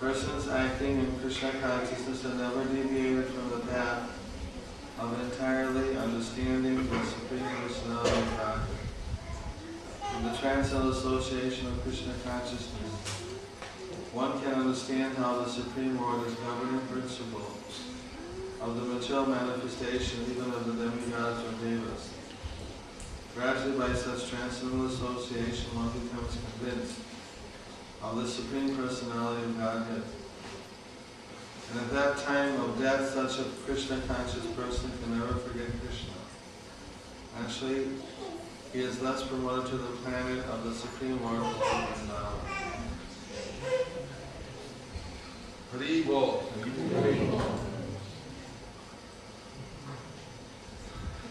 Persons acting in Krishna consciousness are never deviated from the path of entirely understanding the Supreme Personality of God. In the transcendental association of Krishna consciousness, one can understand how the Supreme Lord is governing principle of the material manifestation even of the demigods or devas. Gradually by such transcendental association one becomes convinced of the Supreme Personality of Godhead. And at that time of death, such a Krishna conscious person can never forget Krishna. Actually, he is thus promoted to the planet of the Supreme Lord of Vrindavan. Bol.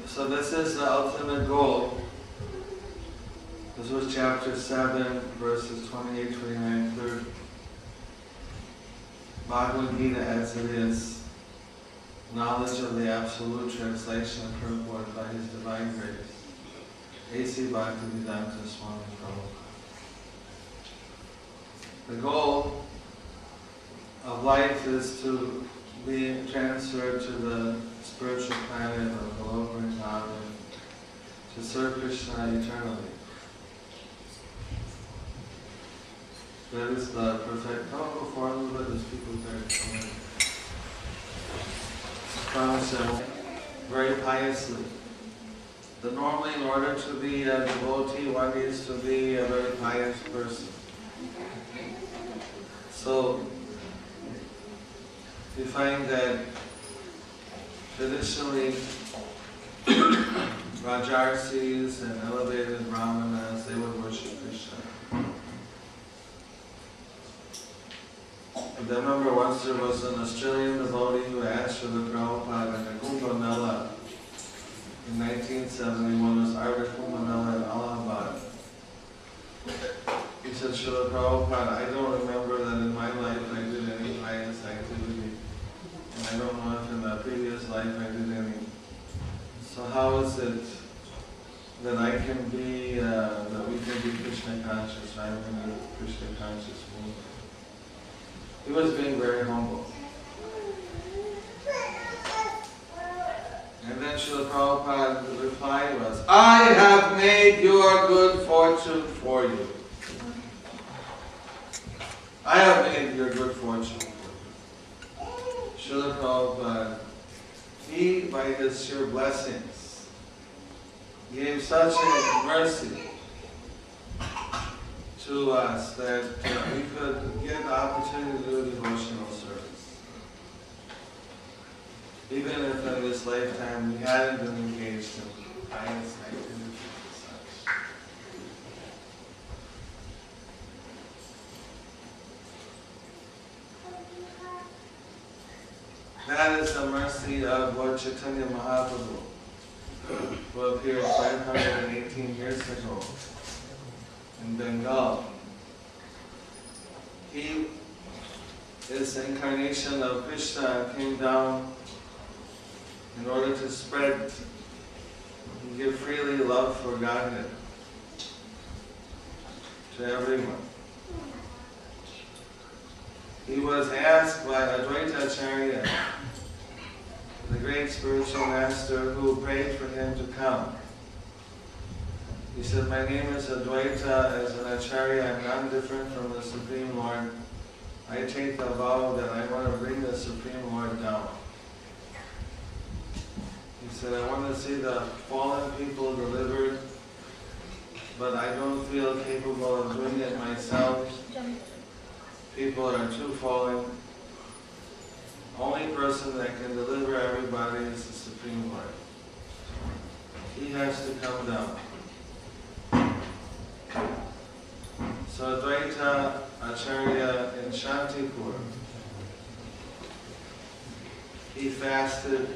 So this is the ultimate goal. This was chapter 7, verses 28, 29, 30. Bhagavad Gita as it is, knowledge of the absolute translation purport by His Divine Grace. A.C. Bhaktivedanta Swami Prabhupada. The goal of life is to be transferred to the spiritual planet of Golok Vrindavan to serve Krishna eternally. That is the perfect. Oh, Come go forward a little bit. There's people there. Promise very piously. That normally, in order to be a devotee, one needs to be a very pious person. So we find that traditionally Rajarsis and elevated Brahmanas, they would worship Krishna. And I remember once there was an Australian devotee who asked for the Prabhupada Kumbh Mela in 1971, it was Ardha Kumbh Mela in Allahabad. He said, Srila Prabhupada, I don't remember that in my I don't know if in my previous life I did any. So how is it that I can be, uh, that we can be Krishna conscious, I can be Krishna conscious? He was being very humble. And then Srila Prabhupada's reply was, I have made your good fortune for you. I have made your good fortune. Srila Prabhupada, he, by his sheer blessings, gave such a mercy to us that we could get the opportunity to do devotional service. Even if in this lifetime we hadn't been engaged in pious as such. That is the mercy of Lord Chaitanya Mahaprabhu, who appeared 518 years ago in Bengal. He is the incarnation of Krishna, came down in order to spread and give freely love for Godhead to everyone. He was asked by Advaita Acharya, the great spiritual master who prayed for him to come. He said, My name is Advaita. As an Acharya, I'm not different from the Supreme Lord. I take the vow that I want to bring the Supreme Lord down. He said, I want to see the fallen people delivered, but I don't feel capable of doing it myself. People are too fallen. Only person that can deliver everybody is the Supreme Lord. He has to come down. So Advaita Acharya in Shantipur, he fasted,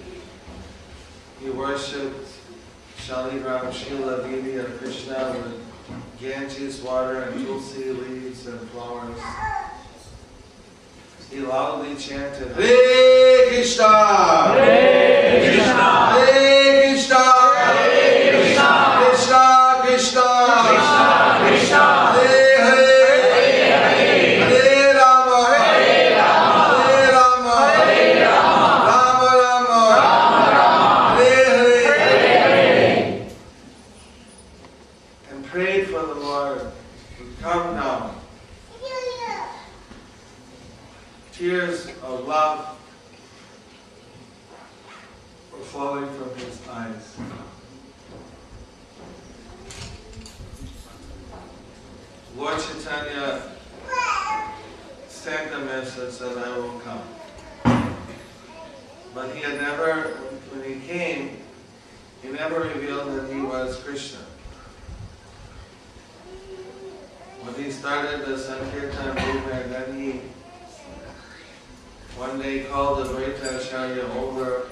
he worshipped Shaligram Shila Devi of Krishna with Ganges water and tulsi leaves and flowers. He loudly chanted, Hare Krishna! Hare Krishna, Hare Krishna! Hare Krishna, Krishna Krishna! Krishna Krishna, Hare Hare! Hare Hare, Hare Rama, Hare Hare Rama, Hare Rama, Hare Rama, Rama Rama, Rama Rama, Hare Hare, Hare Hare, and prayed for the Lord to come down. Tears of love were flowing from his eyes. Lord Chaitanya sent a message that I will come. But he had never, when he came, he never revealed that he was Krishna. When he started the Sankirtan movement, then he one day called the Advaita Acharya over,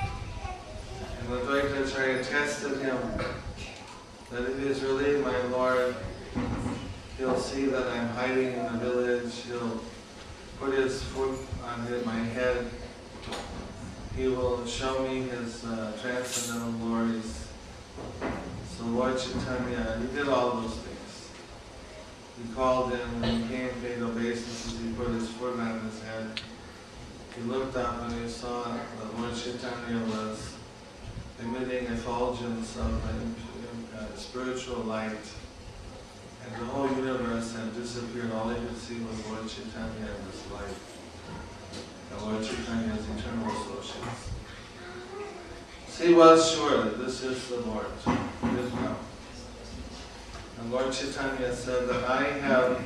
and the Advaita Acharya tested him that if he's really my Lord, he'll see that I'm hiding in the village, he'll put his foot on his- my head, he will show me his uh, transcendental glories. So Lord Chaitanya, he did all those things. He called in, when he came paid obeisances, he put his foot on his head. He looked up and he saw that Lord Chaitanya was emitting effulgence of a, a spiritual light. And the whole universe had disappeared. All he could see was Lord Chaitanya and his light. And Lord Chaitanya's eternal associates. So he was sure that this is the Lord. Did come. And Lord Chaitanya said that I have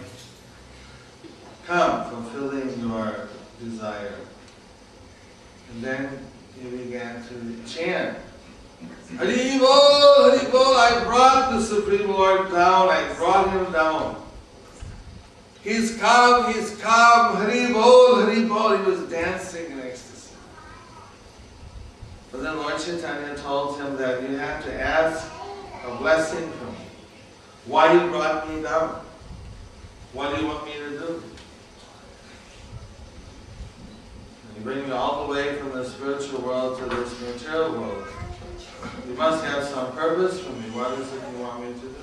come fulfilling your desire. And then he began to chant. Hari Bol, I brought the Supreme Lord down, I brought him down. He's come, he's come, Hari Bol. He was dancing. Then Lord Chaitanya told him that you have to ask a blessing from me. Why you brought me down? What do you want me to do? You bring me all the way from the spiritual world to this material world. You must have some purpose for me. What is it you want me to do?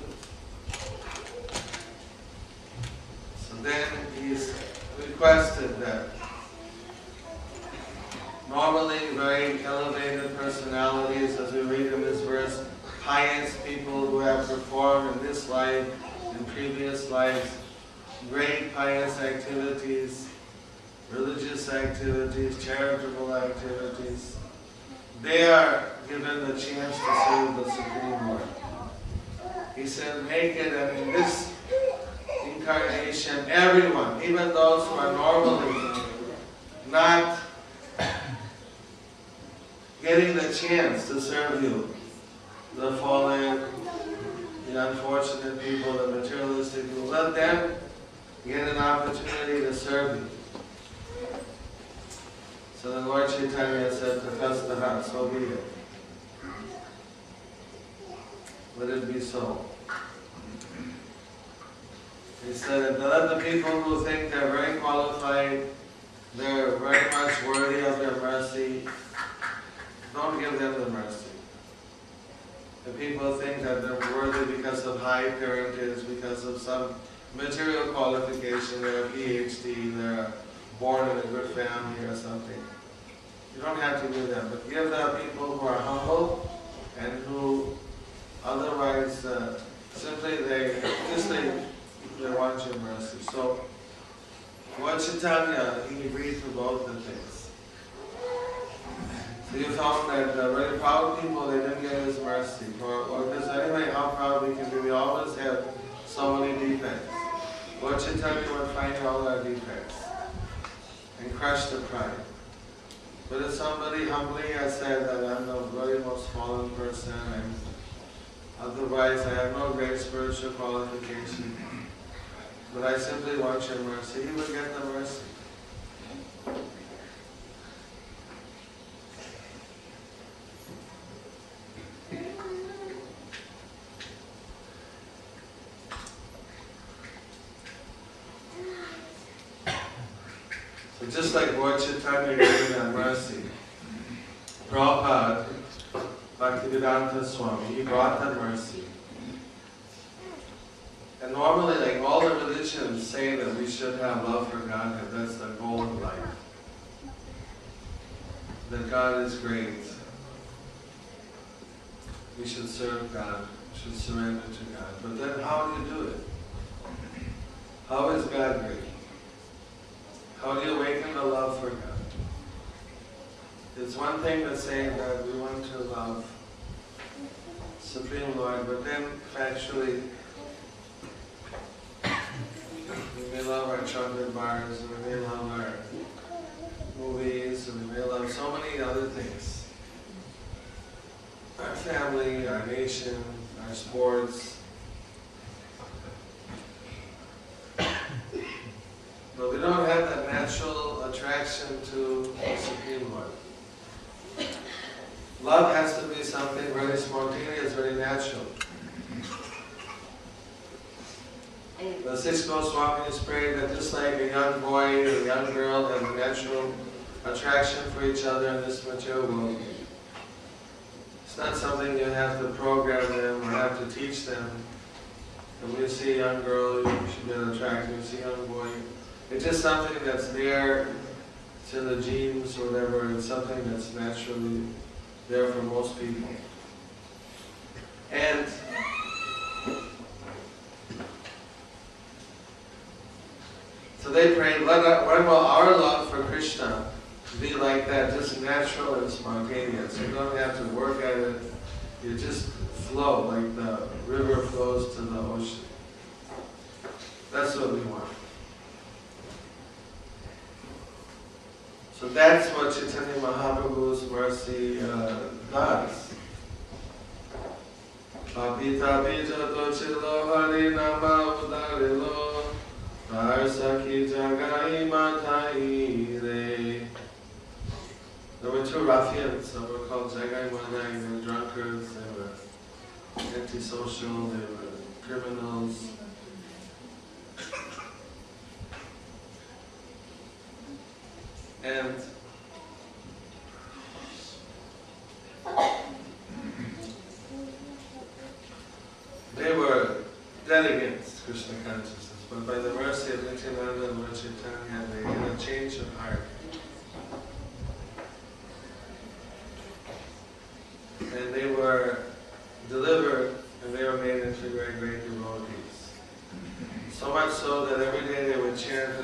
So then he's requested that normally very elevated personalities, as we read in this verse, pious people who have performed in this life, in previous lives, great pious activities, religious activities, charitable activities, they are given the chance to serve the Supreme Lord. He said, make it, and in this incarnation, everyone, even those who are normally not getting the chance to serve you, the fallen, the unfortunate people, the materialistic people, let them get an opportunity to serve you. So the Lord Chaitanya said, Tathastu, so be it. Let it be so. He said, let the people who think they're very qualified, they're very much worthy of your mercy, don't give them the mercy. The people think that they're worthy because of high parentage, because of some material qualification, they're a PhD, they're born in a good family or something. You don't have to do that, but give the people who are humble and who otherwise uh, simply they just they, they want your mercy. So what Chaitanya, he agreed to both the things. So you found that the very proud people, they didn't get his mercy. Or, or because anyway, how proud we can be, we always have so many defects. Lord Chaitanya would find all our defects and crush the pride. But if somebody humbly has said that I'm the very most fallen person and otherwise I have no great spiritual qualification, but I simply want your mercy, he will get the mercy. Just like Lord Chaitanya gave that mercy, Prabhupada, Bhaktivedanta Swami, he brought that mercy. And normally, like all the religions say that we should have love for God, and that's the goal of life. That God is great. We should serve God, we should surrender to God. But then how do you do it? How is God great? How do you awaken the love for God? It's one thing to say that we want to love Supreme Lord, but then actually we may love our chocolate bars, we may love our movies, we may love so many other things. Our family, our nation, our sports. But we don't have that natural attraction to the Supreme Lord. Love has to be something very spontaneous, very natural. The six Goswamis prayed that just like a young boy and a young girl have a natural attraction for each other in this material world, it's not something you have to program them or have to teach them. And when you see a young girl, you should get attracted. You see a young boy, it's just something that's there to the genes or whatever. It's something that's naturally there for most people. And so they prayed, let when will our love for Krishna be like that, just natural and spontaneous. You don't have to work at it. You just flow like the river flows to the ocean. That's what we want. So that's what Chaitanya Mahaprabhu's mercy uh, does. Bija to chilo hari nama udarilo jagai madhai re There were two ruffians that were called Jagai Madhai, they were drunkards, they were antisocial, they were criminals. And they were dead against Krishna consciousness, but by the mercy of Nityananda and Chaitanya,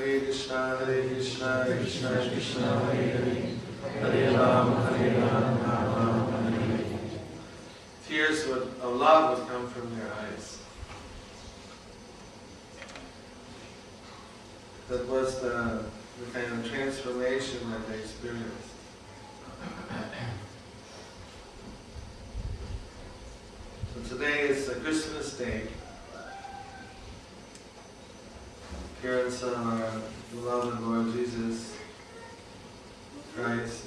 Hare Krishna, Hare Krishna, Krishna Krishna, Hare Hare, Hare Ram, Hare Ram, Ram Ram, Hare Hare. Tears would, of love would come from their eyes. That was the, the kind of transformation that they experienced. So today is the Christmas day. Appearance of our beloved Lord Jesus Christ.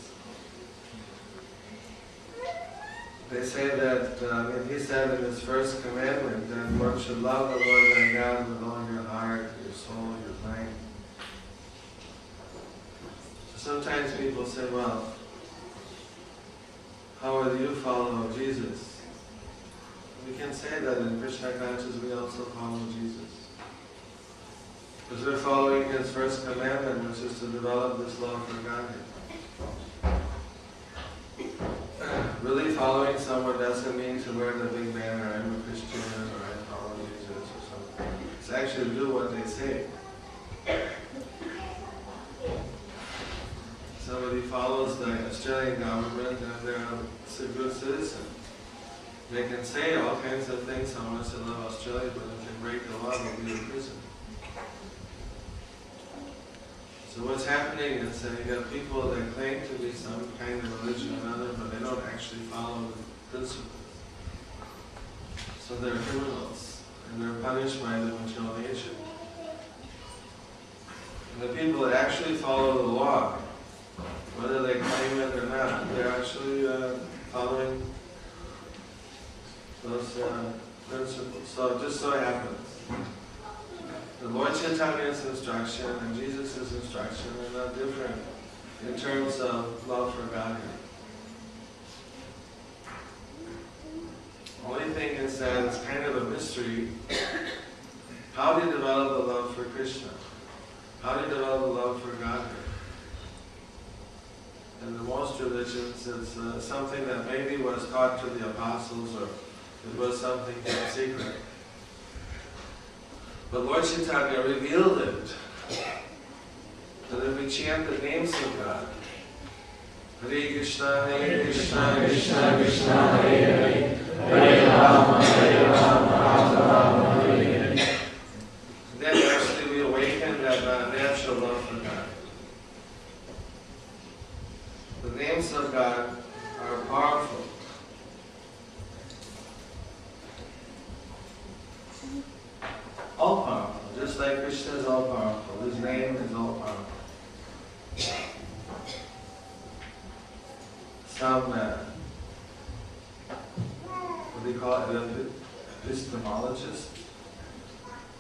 They say that uh, and he said in his first commandment that one should love the Lord thy God with all your heart, your soul, your mind. Sometimes people say, well, how will you follow Jesus? We can say that in Krishna consciousness we also follow Jesus. Because we're following his first commandment, which is to develop this love for Godhead. Really following someone doesn't mean to wear the big banner, I'm a Christian, or I follow Jesus, or something. It's actually do what they say. Somebody follows the Australian government and they're a good citizen. They can say all kinds of things how much they love Australia, but if they break the law, they'll be in prison. So what's happening is that you got people that claim to be some kind of religion or another, but they don't actually follow the principles. So they're criminals, and they're punished by the material. And the people that actually follow the law, whether they claim it or not, they're actually uh, following those uh, principles. So it just so happens. The Lord Chaitanya's instruction and Jesus' instruction are not different in terms of love for Godhead. Only thing is that it's kind of a mystery how do you develop a love for Krishna? How do you develop a love for Godhead? In the most religions, it's uh, something that maybe was taught to the apostles or it was something kept secret. But Lord Chaitanya revealed it. That if we chant the names of God, Hare Krishna, Hare Krishna, Krishna Krishna, Hare Hare, Hare Rama, Hare Rama, Rama Rama, Hare Hare. Then actually we awaken that uh, natural love for God. The names of God are powerful. All powerful, just like Krishna is all powerful. His name is all powerful. Some, what do you call it, epistemologists,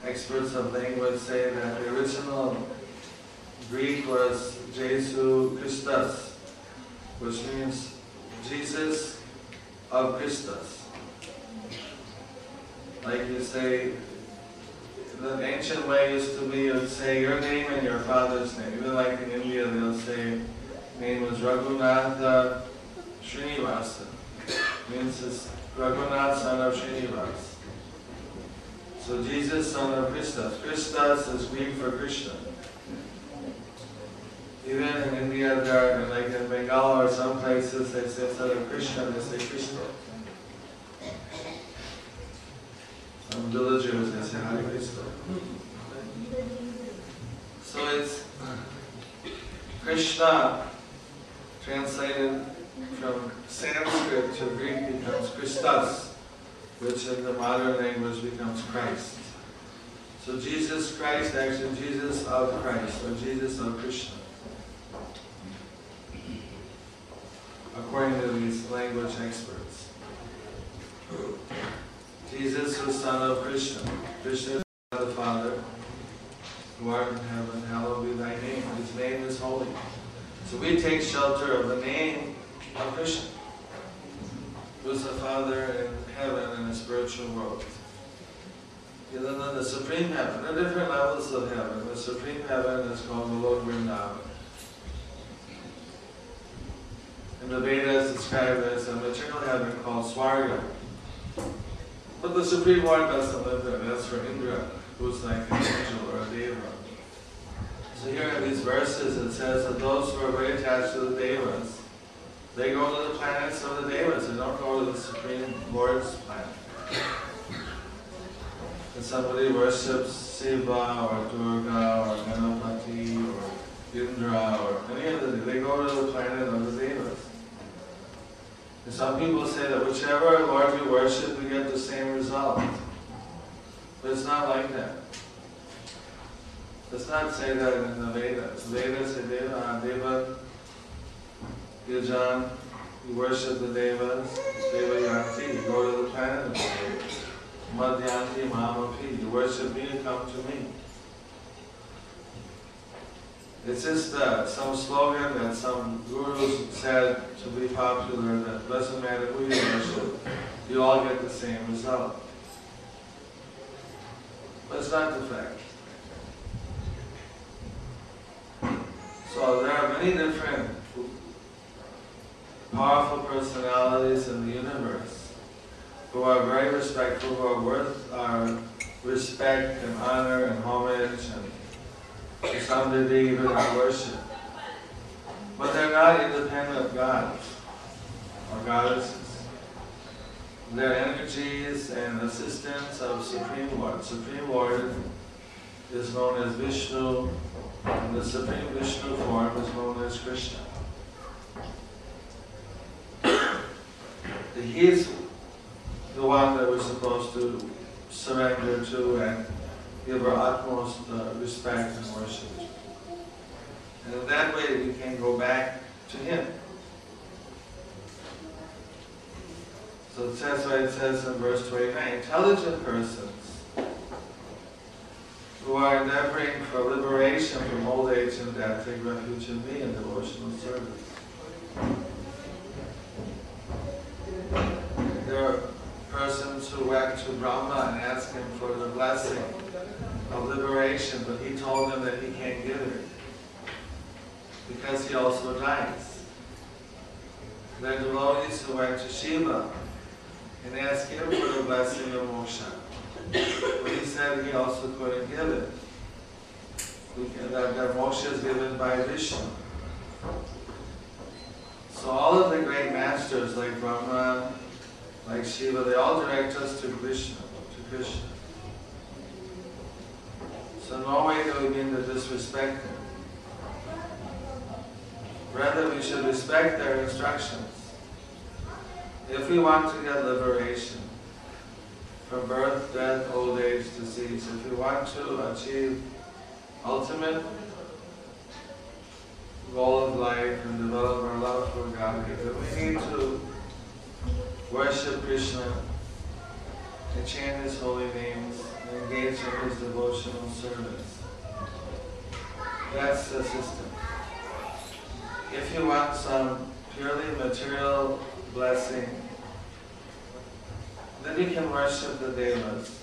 experts of language say that the original Greek was Jesu Christus, which means Jesus of Christus. Like you say, the ancient way used to be you'd say your name and your father's name. Even like in India, they'll say name was Raghunatha Srinivasa. Means Raghunath, son of Srinivas. So Jesus, son of Christus. Christus is Greek for Krishna. Even in India, there are, like in Bengal or some places, they say instead of Krishna, they say Krishna. Some villagers, they say Hare Krishna. So it's Krishna translated from Sanskrit to Greek becomes Christus, which in the modern language becomes Christ. So Jesus Christ, actually Jesus of Christ, or Jesus of Krishna. According to these language experts. Jesus was son of Krishna. Krishna is the Father, who art in heaven, hallowed be thy name. His name is holy. So we take shelter of the name of Krishna, who is the Father in heaven in the spiritual world. And then the supreme heaven, are different levels of heaven. The supreme heaven is called Golok Vrindavan. In the Vedas, described as a material heaven called Swarga. But the Supreme One doesn't live there. That's for Indra, who's like an angel or a deva. So here in these verses it says that those who are very attached to the Devas, they go to the planets of the Devas, they don't go to the Supreme Lord's planet. If somebody worships Shiva or Durga or Ganapati or Indra or any of the, they go to the planet of the Devas. And some people say that whichever Lord you worship, you get the same result. But it's not like that. Does not say that in the Vedas. Vedas say Deva, Deva, Yajan, you worship the Devas, Deva Yanti, you go to the planet of the Devas. Madhyanti Mamapi, you worship me, you come to me. It's just uh, some slogan that some gurus said to be popular that doesn't matter who you worship, you all get the same result. But it's not the fact. So there are many different powerful personalities in the universe who are very respectful, who are worth our respect and honor and homage and to some degree even our worship. But they're not independent of gods or goddesses. They're energies and assistants of Supreme Lord. Supreme Lord is known as Vishnu, and the Supreme Vishnu form is known as Krishna. He's the one that we're supposed to surrender to and give our utmost uh, respect and worship. And in that way we can go back to Him. So that's why it says in verse 29, intelligent persons who are endeavoring for liberation from old age and death take refuge in me in devotional service. Persons who went to Brahma and asked him for the blessing of liberation, but he told them that he can't give it because he also dies. There are devotees who went to Shiva and asked him for the blessing of moksha. But he said he also couldn't give it. That, that moksha is given by Vishnu. So all of the great masters like Brahma, like Shiva, they all direct us to Krishna, to Krishna. So no way do we mean to disrespect them. Rather, we should respect their instructions. If we want to get liberation from birth, death, old age, disease, if we want to achieve ultimate goal of life and develop our love for God, we need to worship Krishna and chant His holy names and engage in His devotional service. That's the system. If you want some purely material blessing, then you can worship the devas.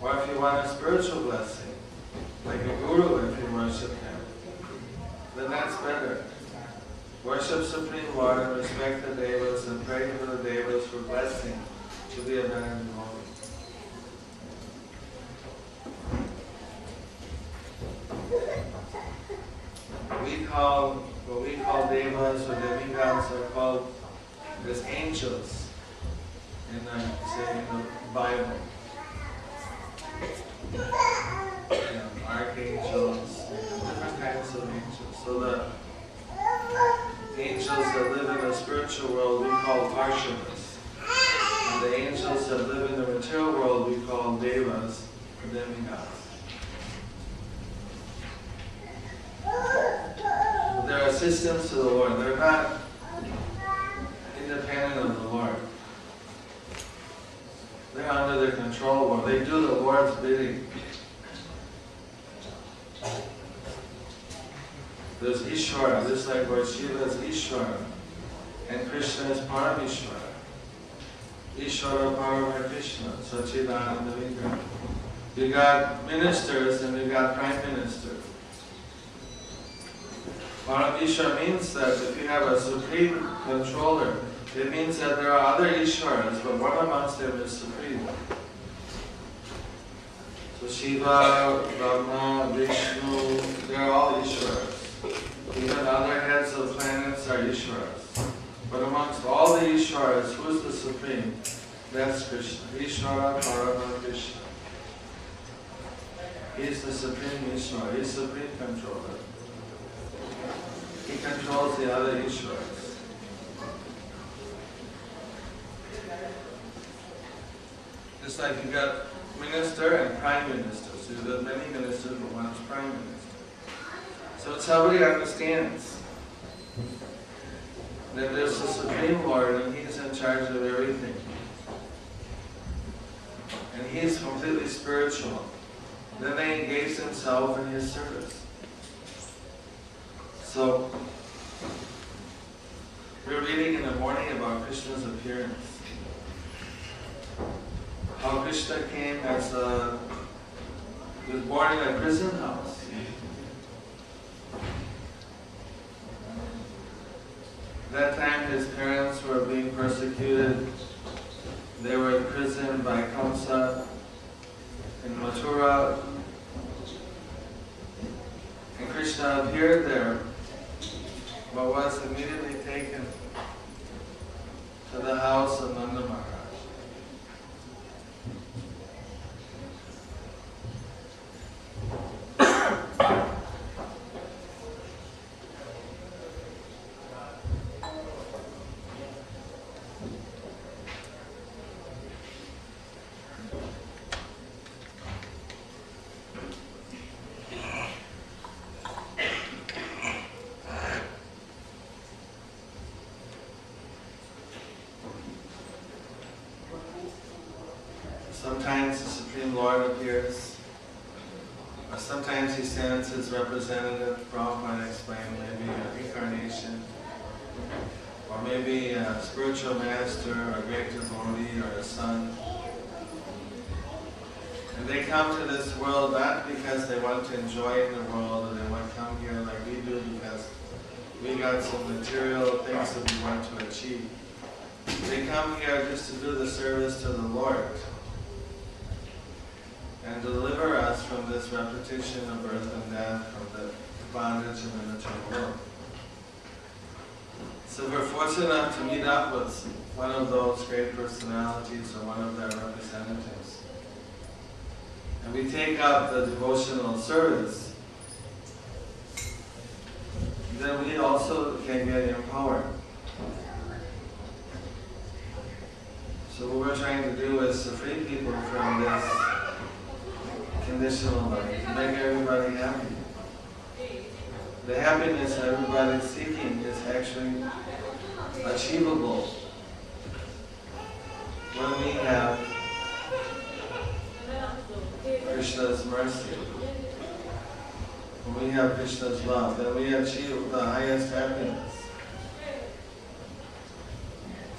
Or if you want a spiritual blessing, like a guru if you worship him, then that's better. Worship Supreme Lord respect the devas and pray to the devas for blessing to be a better devotee. We call, what we call devas or demigods are called as angels in the, say, in the Bible. Know, archangels, different kinds of angels. So the angels that live in the spiritual world we call Parshadas. And the angels that live in the material world we call Devas, or demigods. They're assistants to the Lord. They're not independent of the Lord. They're under the control of They do the Lord's bidding. There's Ishvara, just like Lord Shiva is Ishvara, and Krishna is Paramishvara. Ishvara Parama Krishna, Sachidananda Vigraha. You got ministers and you got prime minister. Paramishvara means that if you have a supreme controller, it means that there are other Ishwaras, but one amongst them is supreme. So Shiva, Brahma, Vishnu, they're all Ishwaras. Even other heads of planets are Ishwaras. But amongst all the Ishwaras, who's the supreme? That's Krishna. Ishvara Parama Krishna. He's the supreme Ishvara. He's supreme controller. He controls the other Ishwaras. Just like you got minister and prime minister. So you got many ministers, but one is prime minister. So it's somebody understands that there's a Supreme Lord and He's in charge of everything. And He's completely spiritual. Then they engage themselves in His service. So, we're reading in the morning about Krishna's appearance. How Krishna came as a, was born in a prison house. That time his parents were being persecuted. They were imprisoned by Kamsa in Mathura. And Krishna appeared there, but was immediately taken to the house of Nanda Maharaj. Sometimes the Supreme Lord appears, or sometimes he sends his representative, Prabhupada explained, maybe a incarnation, or maybe a spiritual master, or a great devotee, or a son. And they come to this world not because they want to enjoy in the world, or they want to come here like we do because we got some material things that we want to achieve. They come here just to do the service to the Lord and deliver us from this repetition of birth and death, from the bondage of the material world. So we're fortunate enough to meet up with one of those great personalities or one of their representatives. And we take up the devotional service. Then we also can get empowered. So what we're trying to do is to free people from this conditional life, to make everybody happy. The happiness everybody's seeking is actually achievable when we have Krishna's mercy. When we have Krishna's love, then we achieve the highest happiness.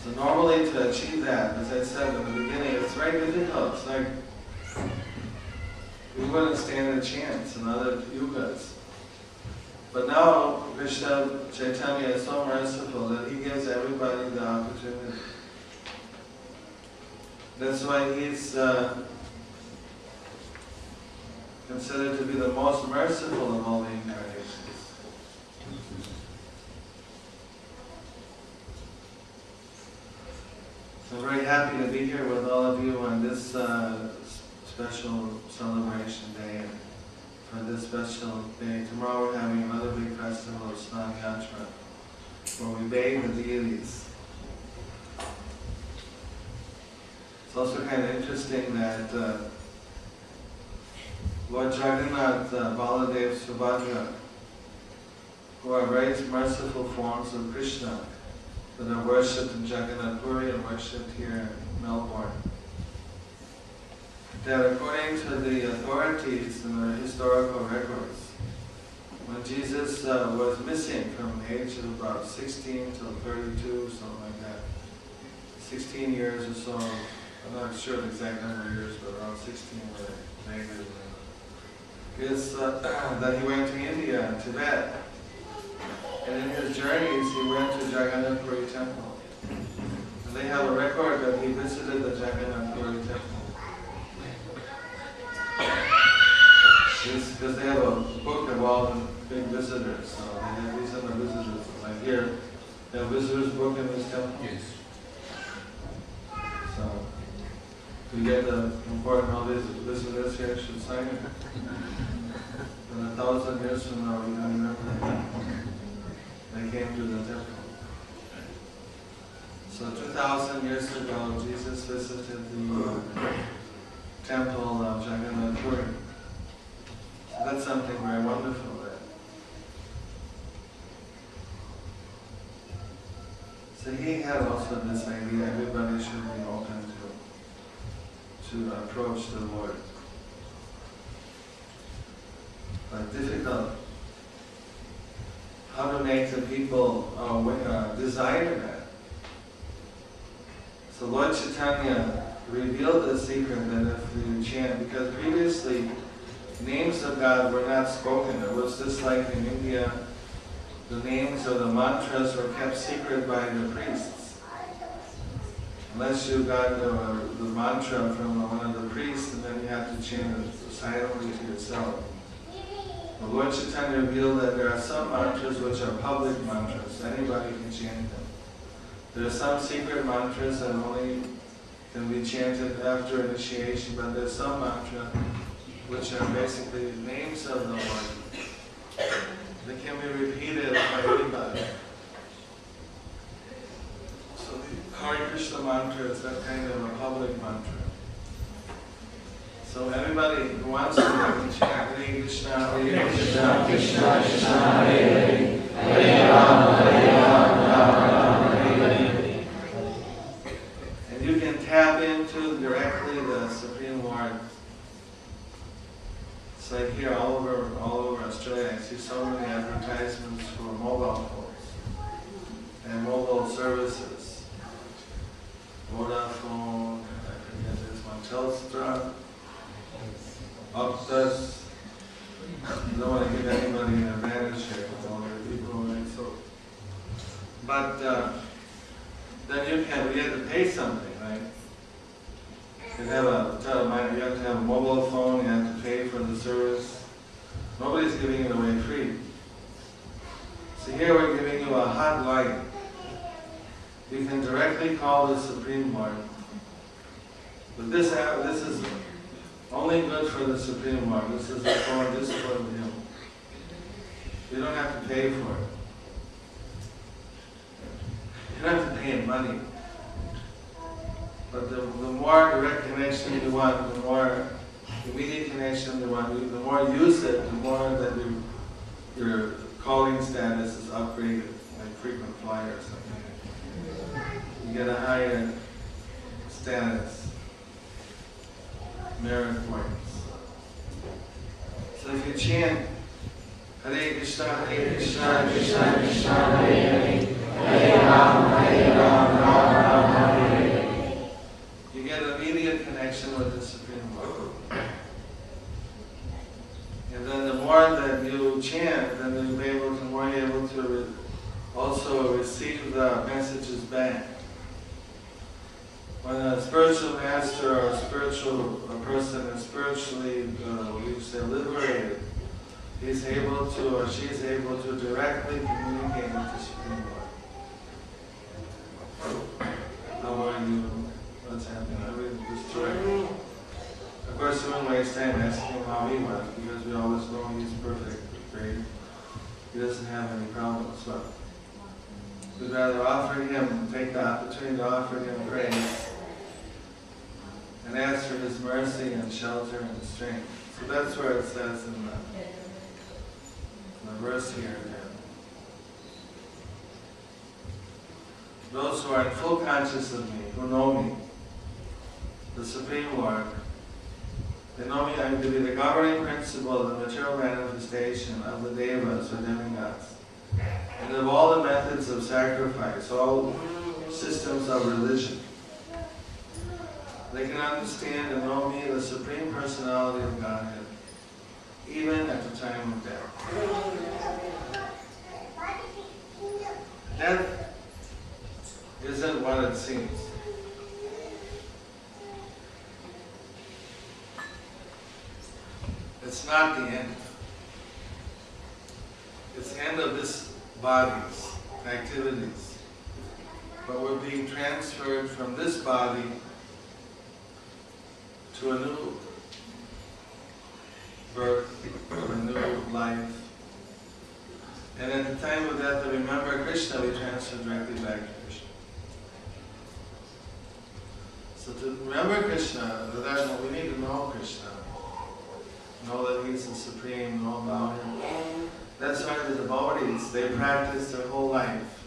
So normally to achieve that, as I said in the beginning, it's very difficult. It's like we wouldn't stand a chance in other yugas. But now Krishna Chaitanya is so merciful that he gives everybody the opportunity. That's why he's uh, considered to be the most merciful of all the incarnations. So I'm very happy to be here with all of you on this uh, special celebration day for this special day. Tomorrow we're having another big festival of Snan Yatra where we bathe the deities. It's also kind of interesting that uh, Lord Jagannath, uh, Baladev, Subhadra, who are very merciful forms of Krishna that are worshipped in Jagannath Puri and worshipped here in Melbourne that according to the authorities in the historical records, when Jesus uh, was missing from the age of about 16 till 32, something like that, 16 years or so, I'm not sure the exact number of years, but around 16 were negative. Is uh, that he went to India and Tibet, and in his journeys he went to Jagannath Puri Temple. And they have a record that he visited the Jagannath Puri Temple. Because they have a book of all the big visitors, so they have, these the visitors, like here, they have visitors book in this temple. Yes. So, we get the important, all these visitors here should sign it. And a thousand years from now, we don't remember that. They came to the temple. So two thousand years ago, Jesus visited the temple of Jagannath Puri. So that's something very wonderful there. So he had also this idea, everybody should be open to, to approach the Lord. But difficult, how to make the people uh, uh, desire that. So Lord Chaitanya revealed the secret that if you chant, because previously names of God were not spoken. It was just like in India, the names of the mantras were kept secret by the priests. Unless you got the, the mantra from one of the priests, and then you have to chant it silently to yourself. The Lord Chaitanya revealed that there are some mantras which are public mantras. Anybody can chant them. There are some secret mantras that only can be chanted after initiation, but there's some mantra which are basically names of the Lord. They can be repeated by anybody. So the Hare Krishna mantra is that kind of a public mantra. So everybody who wants to can chant Hare Krishna, Hare Krishna, Krishna Krishna, Hare Hare, Hare Rama, Hare Rama, Rama Rama, Hare Hare. And you can tap into directly the Supreme Lord. Like here all over all over Australia, I see so many advertisements for mobile phones and mobile services. Vodafone, I forget this one, Telstra, Optus. I don't want to give anybody an advantage here with all the people, right? So, but uh, then you can, you have to pay something, right? You have a, you have to have a mobile phone, you have to pay for the service. Nobody's giving it away free. So here we're giving you a hotline. You can directly call the Supreme Lord. But this, app- this is only good for the Supreme Lord. This is a phone just for Him. You don't have to pay for it. You don't have to pay in money. But the, the more direct connection you want, the more immediate connection you want, the more you use it, the more that you, your calling status is upgraded, like frequent flyer or something. You get a higher status, merit points. So if you chant Hare Krishna, Hare Krishna, Krishna Krishna, Hare Hare, Hare Rama, Hare Hare Hare. Connection with the Supreme Lord. And then the more that you chant, then you'll be able to, more able to re- also receive the messages back. When a spiritual master or a spiritual person is spiritually, uh, we say, liberated, he's able to, or she's able to directly communicate with the Supreme Lord. How are you? What's happening? Directly. Of course, we won't waste time asking him how he was, because we always know he's perfect, great. He doesn't have any problems, but we'd rather offer him, take the opportunity to offer him grace and ask for his mercy and shelter and strength. So that's where it says in the, in the verse here that those who are in full conscious of me, who know me, the Supreme Lord, me to be the governing principle, the material manifestation of the devas or demigods, and of all the methods of sacrifice, all systems of religion. They can understand and know me, the Supreme Personality of Godhead, even at the time of death. Death isn't what it seems. It's not the end. It's the end of this body's activities. But we're being transferred from this body to a new birth, a new life. And at the time of that, to remember Krishna, we transfer directly back to Krishna. So to remember Krishna, we need to know Krishna. Know that He's the Supreme, know about Him. That's why the devotees, they practice their whole life.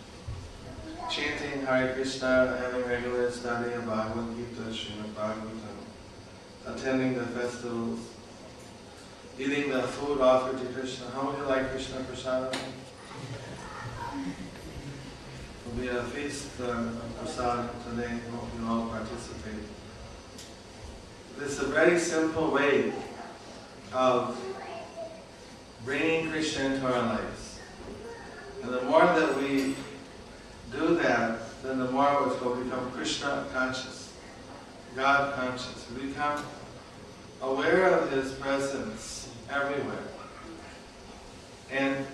Chanting Hare Krishna, having regular study of Bhagavad Gita, Srimad Bhagavatam, attending the festivals, eating the food offered to Krishna. How would you like Krishna Prasadam? Will be a feast uh, of prasadam today. Hope you all participate. This is a very simple way of bringing Krishna into our lives. And the more that we do that, then the more we will become Krishna conscious, God conscious. We become aware of His presence everywhere. And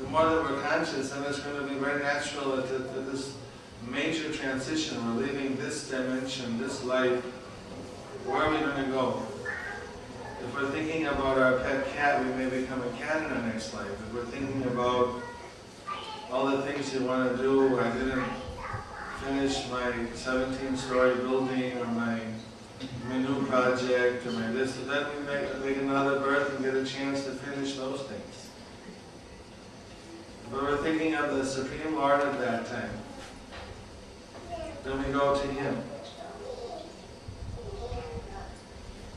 the more that we're conscious, then it's going to be very natural that, that this major transition, we're leaving this dimension, this life, where are we going to go? If we're thinking about our pet cat, we may become a cat in our next life. If we're thinking about all the things you want to do, I didn't finish my 17-story building or my, my new project or my this, then we make, make another birth and get a chance to finish those things. But we're thinking of the Supreme Lord at that time. Then we go to Him.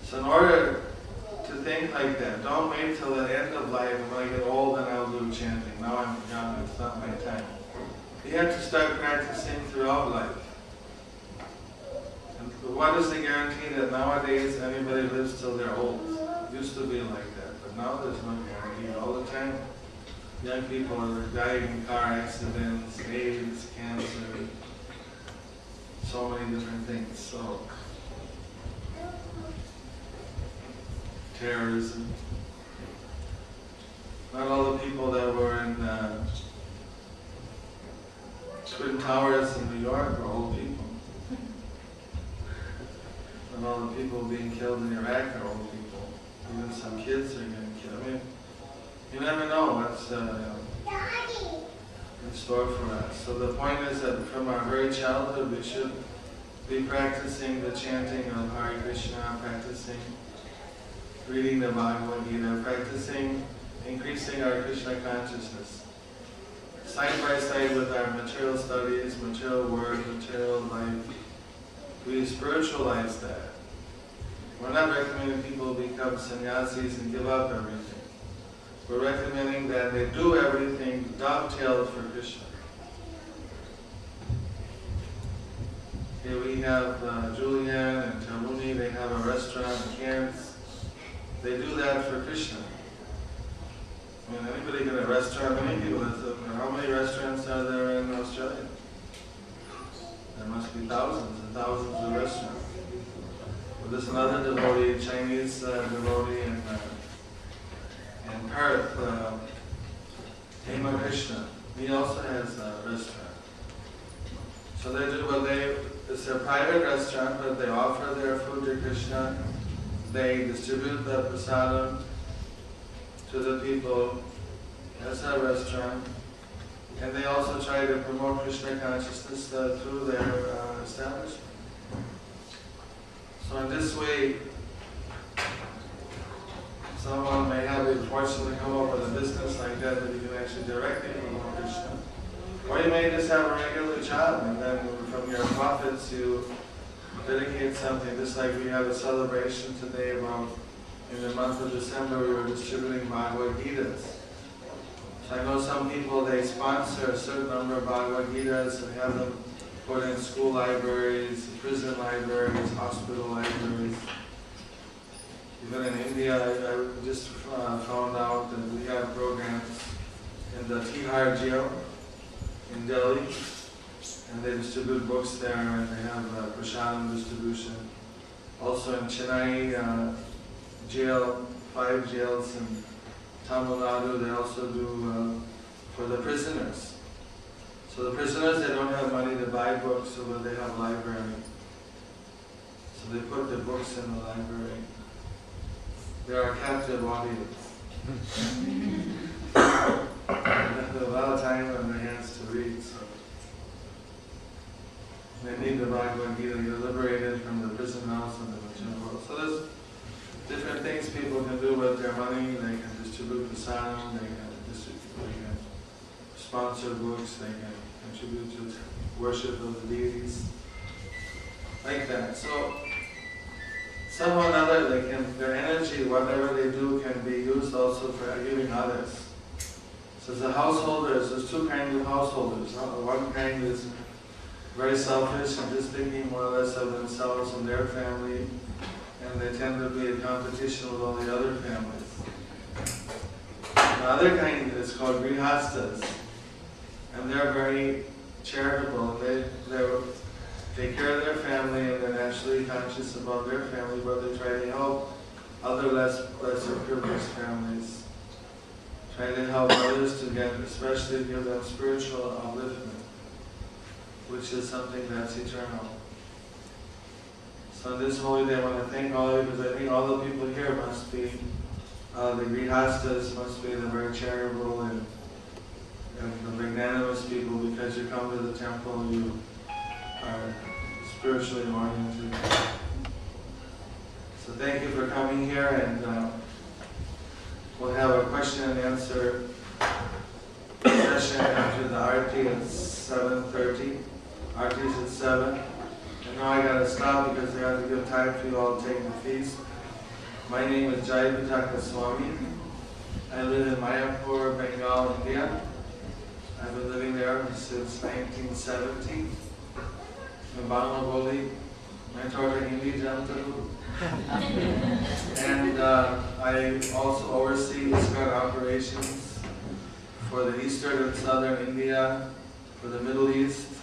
So in order think like that, don't wait till the end of life, when I get old then I'll do chanting. Now I'm young, it's not my time. You have to start practicing throughout life. And what is the guarantee that nowadays anybody lives till they're old? It used to be like that, but now there's no guarantee. All the time, young people are dying in car accidents, AIDS, cancer, so many different things. So terrorism. Not all the people that were in uh, Twin Towers in New York were old people. Not all the people being killed in Iraq are old people. Even some kids are getting killed. I mean, you never know what's uh, in store for us. So the point is that from our very childhood, we should be practicing the chanting of Hare Krishna, practicing reading the Bhagavad Gita, practicing increasing our Krishna consciousness. Side by side with our material studies, material work, material life, we spiritualize that. We're not recommending people become sannyasis and give up everything. We're recommending that they do everything dovetailed for Krishna. Here we have uh, Julian and Tamuni, they have a restaurant in Cairns. They do that for Krishna. I mean, anybody get a restaurant, many people, how many restaurants are there in Australia? There must be thousands and thousands of restaurants. Well, there's another devotee, Chinese uh, devotee in, uh, in Perth, uh, Krishna. He also has a restaurant. So they do, well, they, it's a private restaurant, but they offer their food to Krishna they distribute the prasadam to the people as a restaurant, and they also try to promote Krishna consciousness uh, through their uh, establishment. So in this way, someone may have the fortune to come up with a business like that that you can actually directly promote Krishna. Or you may just have a regular job, and then from your profits you dedicate something, just like we have a celebration today about in the month of December we were distributing Bhagavad Gitas. So I know some people, they sponsor a certain number of Bhagavad Gitas and have them put in school libraries, prison libraries, hospital libraries. Even in India, I, I just uh, found out that we have programs in the Tihar jail in Delhi and they distribute books there, and they have uh, prasadam distribution. Also in Chennai, uh, jail, five jails in Tamil Nadu. They also do uh, for the prisoners. So the prisoners, they don't have money to buy books, so they have a library. So they put the books in the library. They are captive audience. they have a lot of time on their hands to read, so. They need the Bhagavad Gita, you're liberated from the prison house and the material world. So there's different things people can do with their money. They can distribute the they can distribute, they can sponsor books, they can contribute to worship of the deities. Like that. So somehow or another they can their energy, whatever they do, can be used also for giving others. So the householders, there's two kinds of householders. One kind is very selfish and just thinking more or less of themselves and their family, and they tend to be in competition with all the other families. The other kind is called grihastas, and they're very charitable. They they take care of their family and they're naturally conscious about their family, but they try to help other less lesser privileged families. Try to help others to get, especially give them spiritual upliftment which is something that's eternal. So on this holy day, I want to thank all of you because I think all the people here must be, uh, the grihastas must be the very charitable and, and the magnanimous people because you come to the temple, and you are spiritually oriented. So thank you for coming here and uh, we'll have a question and answer session after the arti at 7.30. Arti's at 7. And now I gotta stop because I have to give time for you all to take the feast. My name is Jayapataka Swami. I live in Mayapur, Bengal, India. I've been living there since 1970. In Bangla I taught Hindi Jantaru. and uh, I also oversee ISKCON operations for the eastern and southern India, for the Middle East,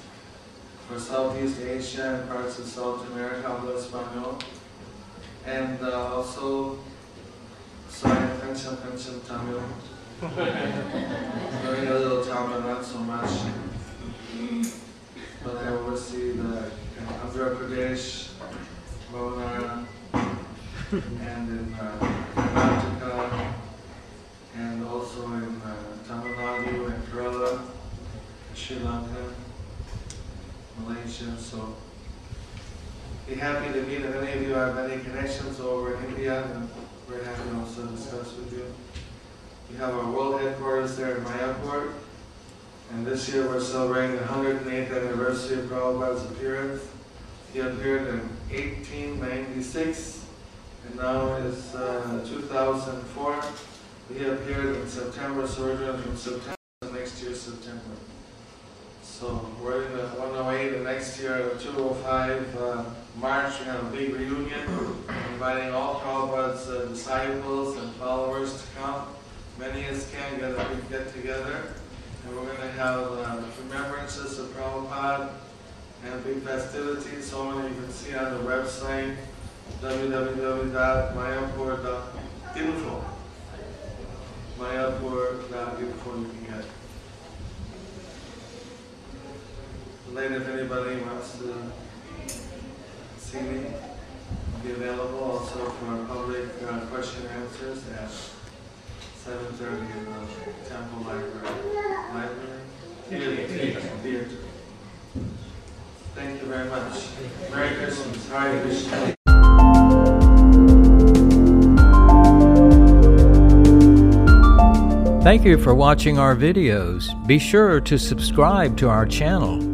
for Southeast Asia and parts of South America, habla español. And uh, also, sorry, pension, pension Tamil. Very little Tamil, not so much. But I oversee the Andhra Pradesh, Bhavana, and in uh, Karnataka, and also in uh, Tamil Nadu and Kerala, Sri Lanka. Malaysia, so be happy to meet if any of you have any connections over in India, and we're happy to also discuss with you. We have our world headquarters there in Mayapur, and this year we're celebrating the 108th anniversary of Prabhupada's appearance. He appeared in 1896, and now it's uh, 2004. He appeared in September, so we're from September next year, September. So we're in the 108, and next year, 205 uh, March, we have a big reunion, inviting all Prabhupada's uh, disciples and followers to come. Many as can get a big get together, and we're going to have uh, remembrances of Prabhupada and big festivities. So many you can see on the website www.mayapur.info. Mayapur.info you can get. Later, if anybody wants to see me, be available also for public uh, question answers at 7:30 in the Temple Library. Library? Theater. Theater. Thank you very much. Merry Christmas. Hare Krishna. Thank you for watching our videos. Be sure to subscribe to our channel.